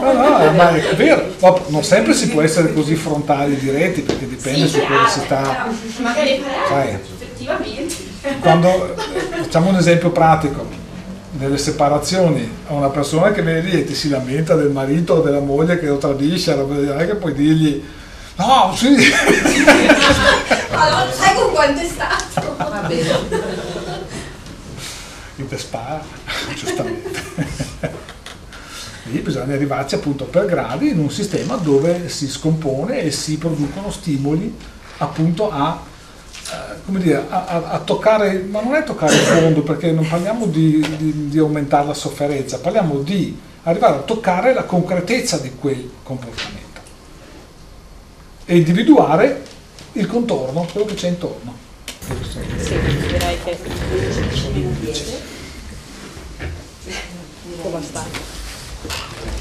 No, no, ma è vero. Ma non sempre si può essere così frontali e diretti perché dipende Sì, su cosa si però, sta. magari effettivamente. Quando eh, facciamo un esempio pratico, nelle separazioni a una persona che viene lì e ti si lamenta del marito o della moglie che lo tradisce, non è che puoi dirgli no, sì, *laughs* Allora, sai con quanto è stato? Va bene. che ti spara, giustamente. Lì bisogna arrivarci appunto per gradi in un sistema dove si scompone e si producono stimoli appunto a, eh, come dire, a, a- a toccare, ma non è toccare il fondo perché non parliamo di, di- di aumentare la sofferenza, parliamo di arrivare a toccare la concretezza di quel comportamento e individuare il contorno, quello che c'è intorno. Sì, direi che può bastare.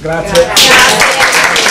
Grazie. Grazie.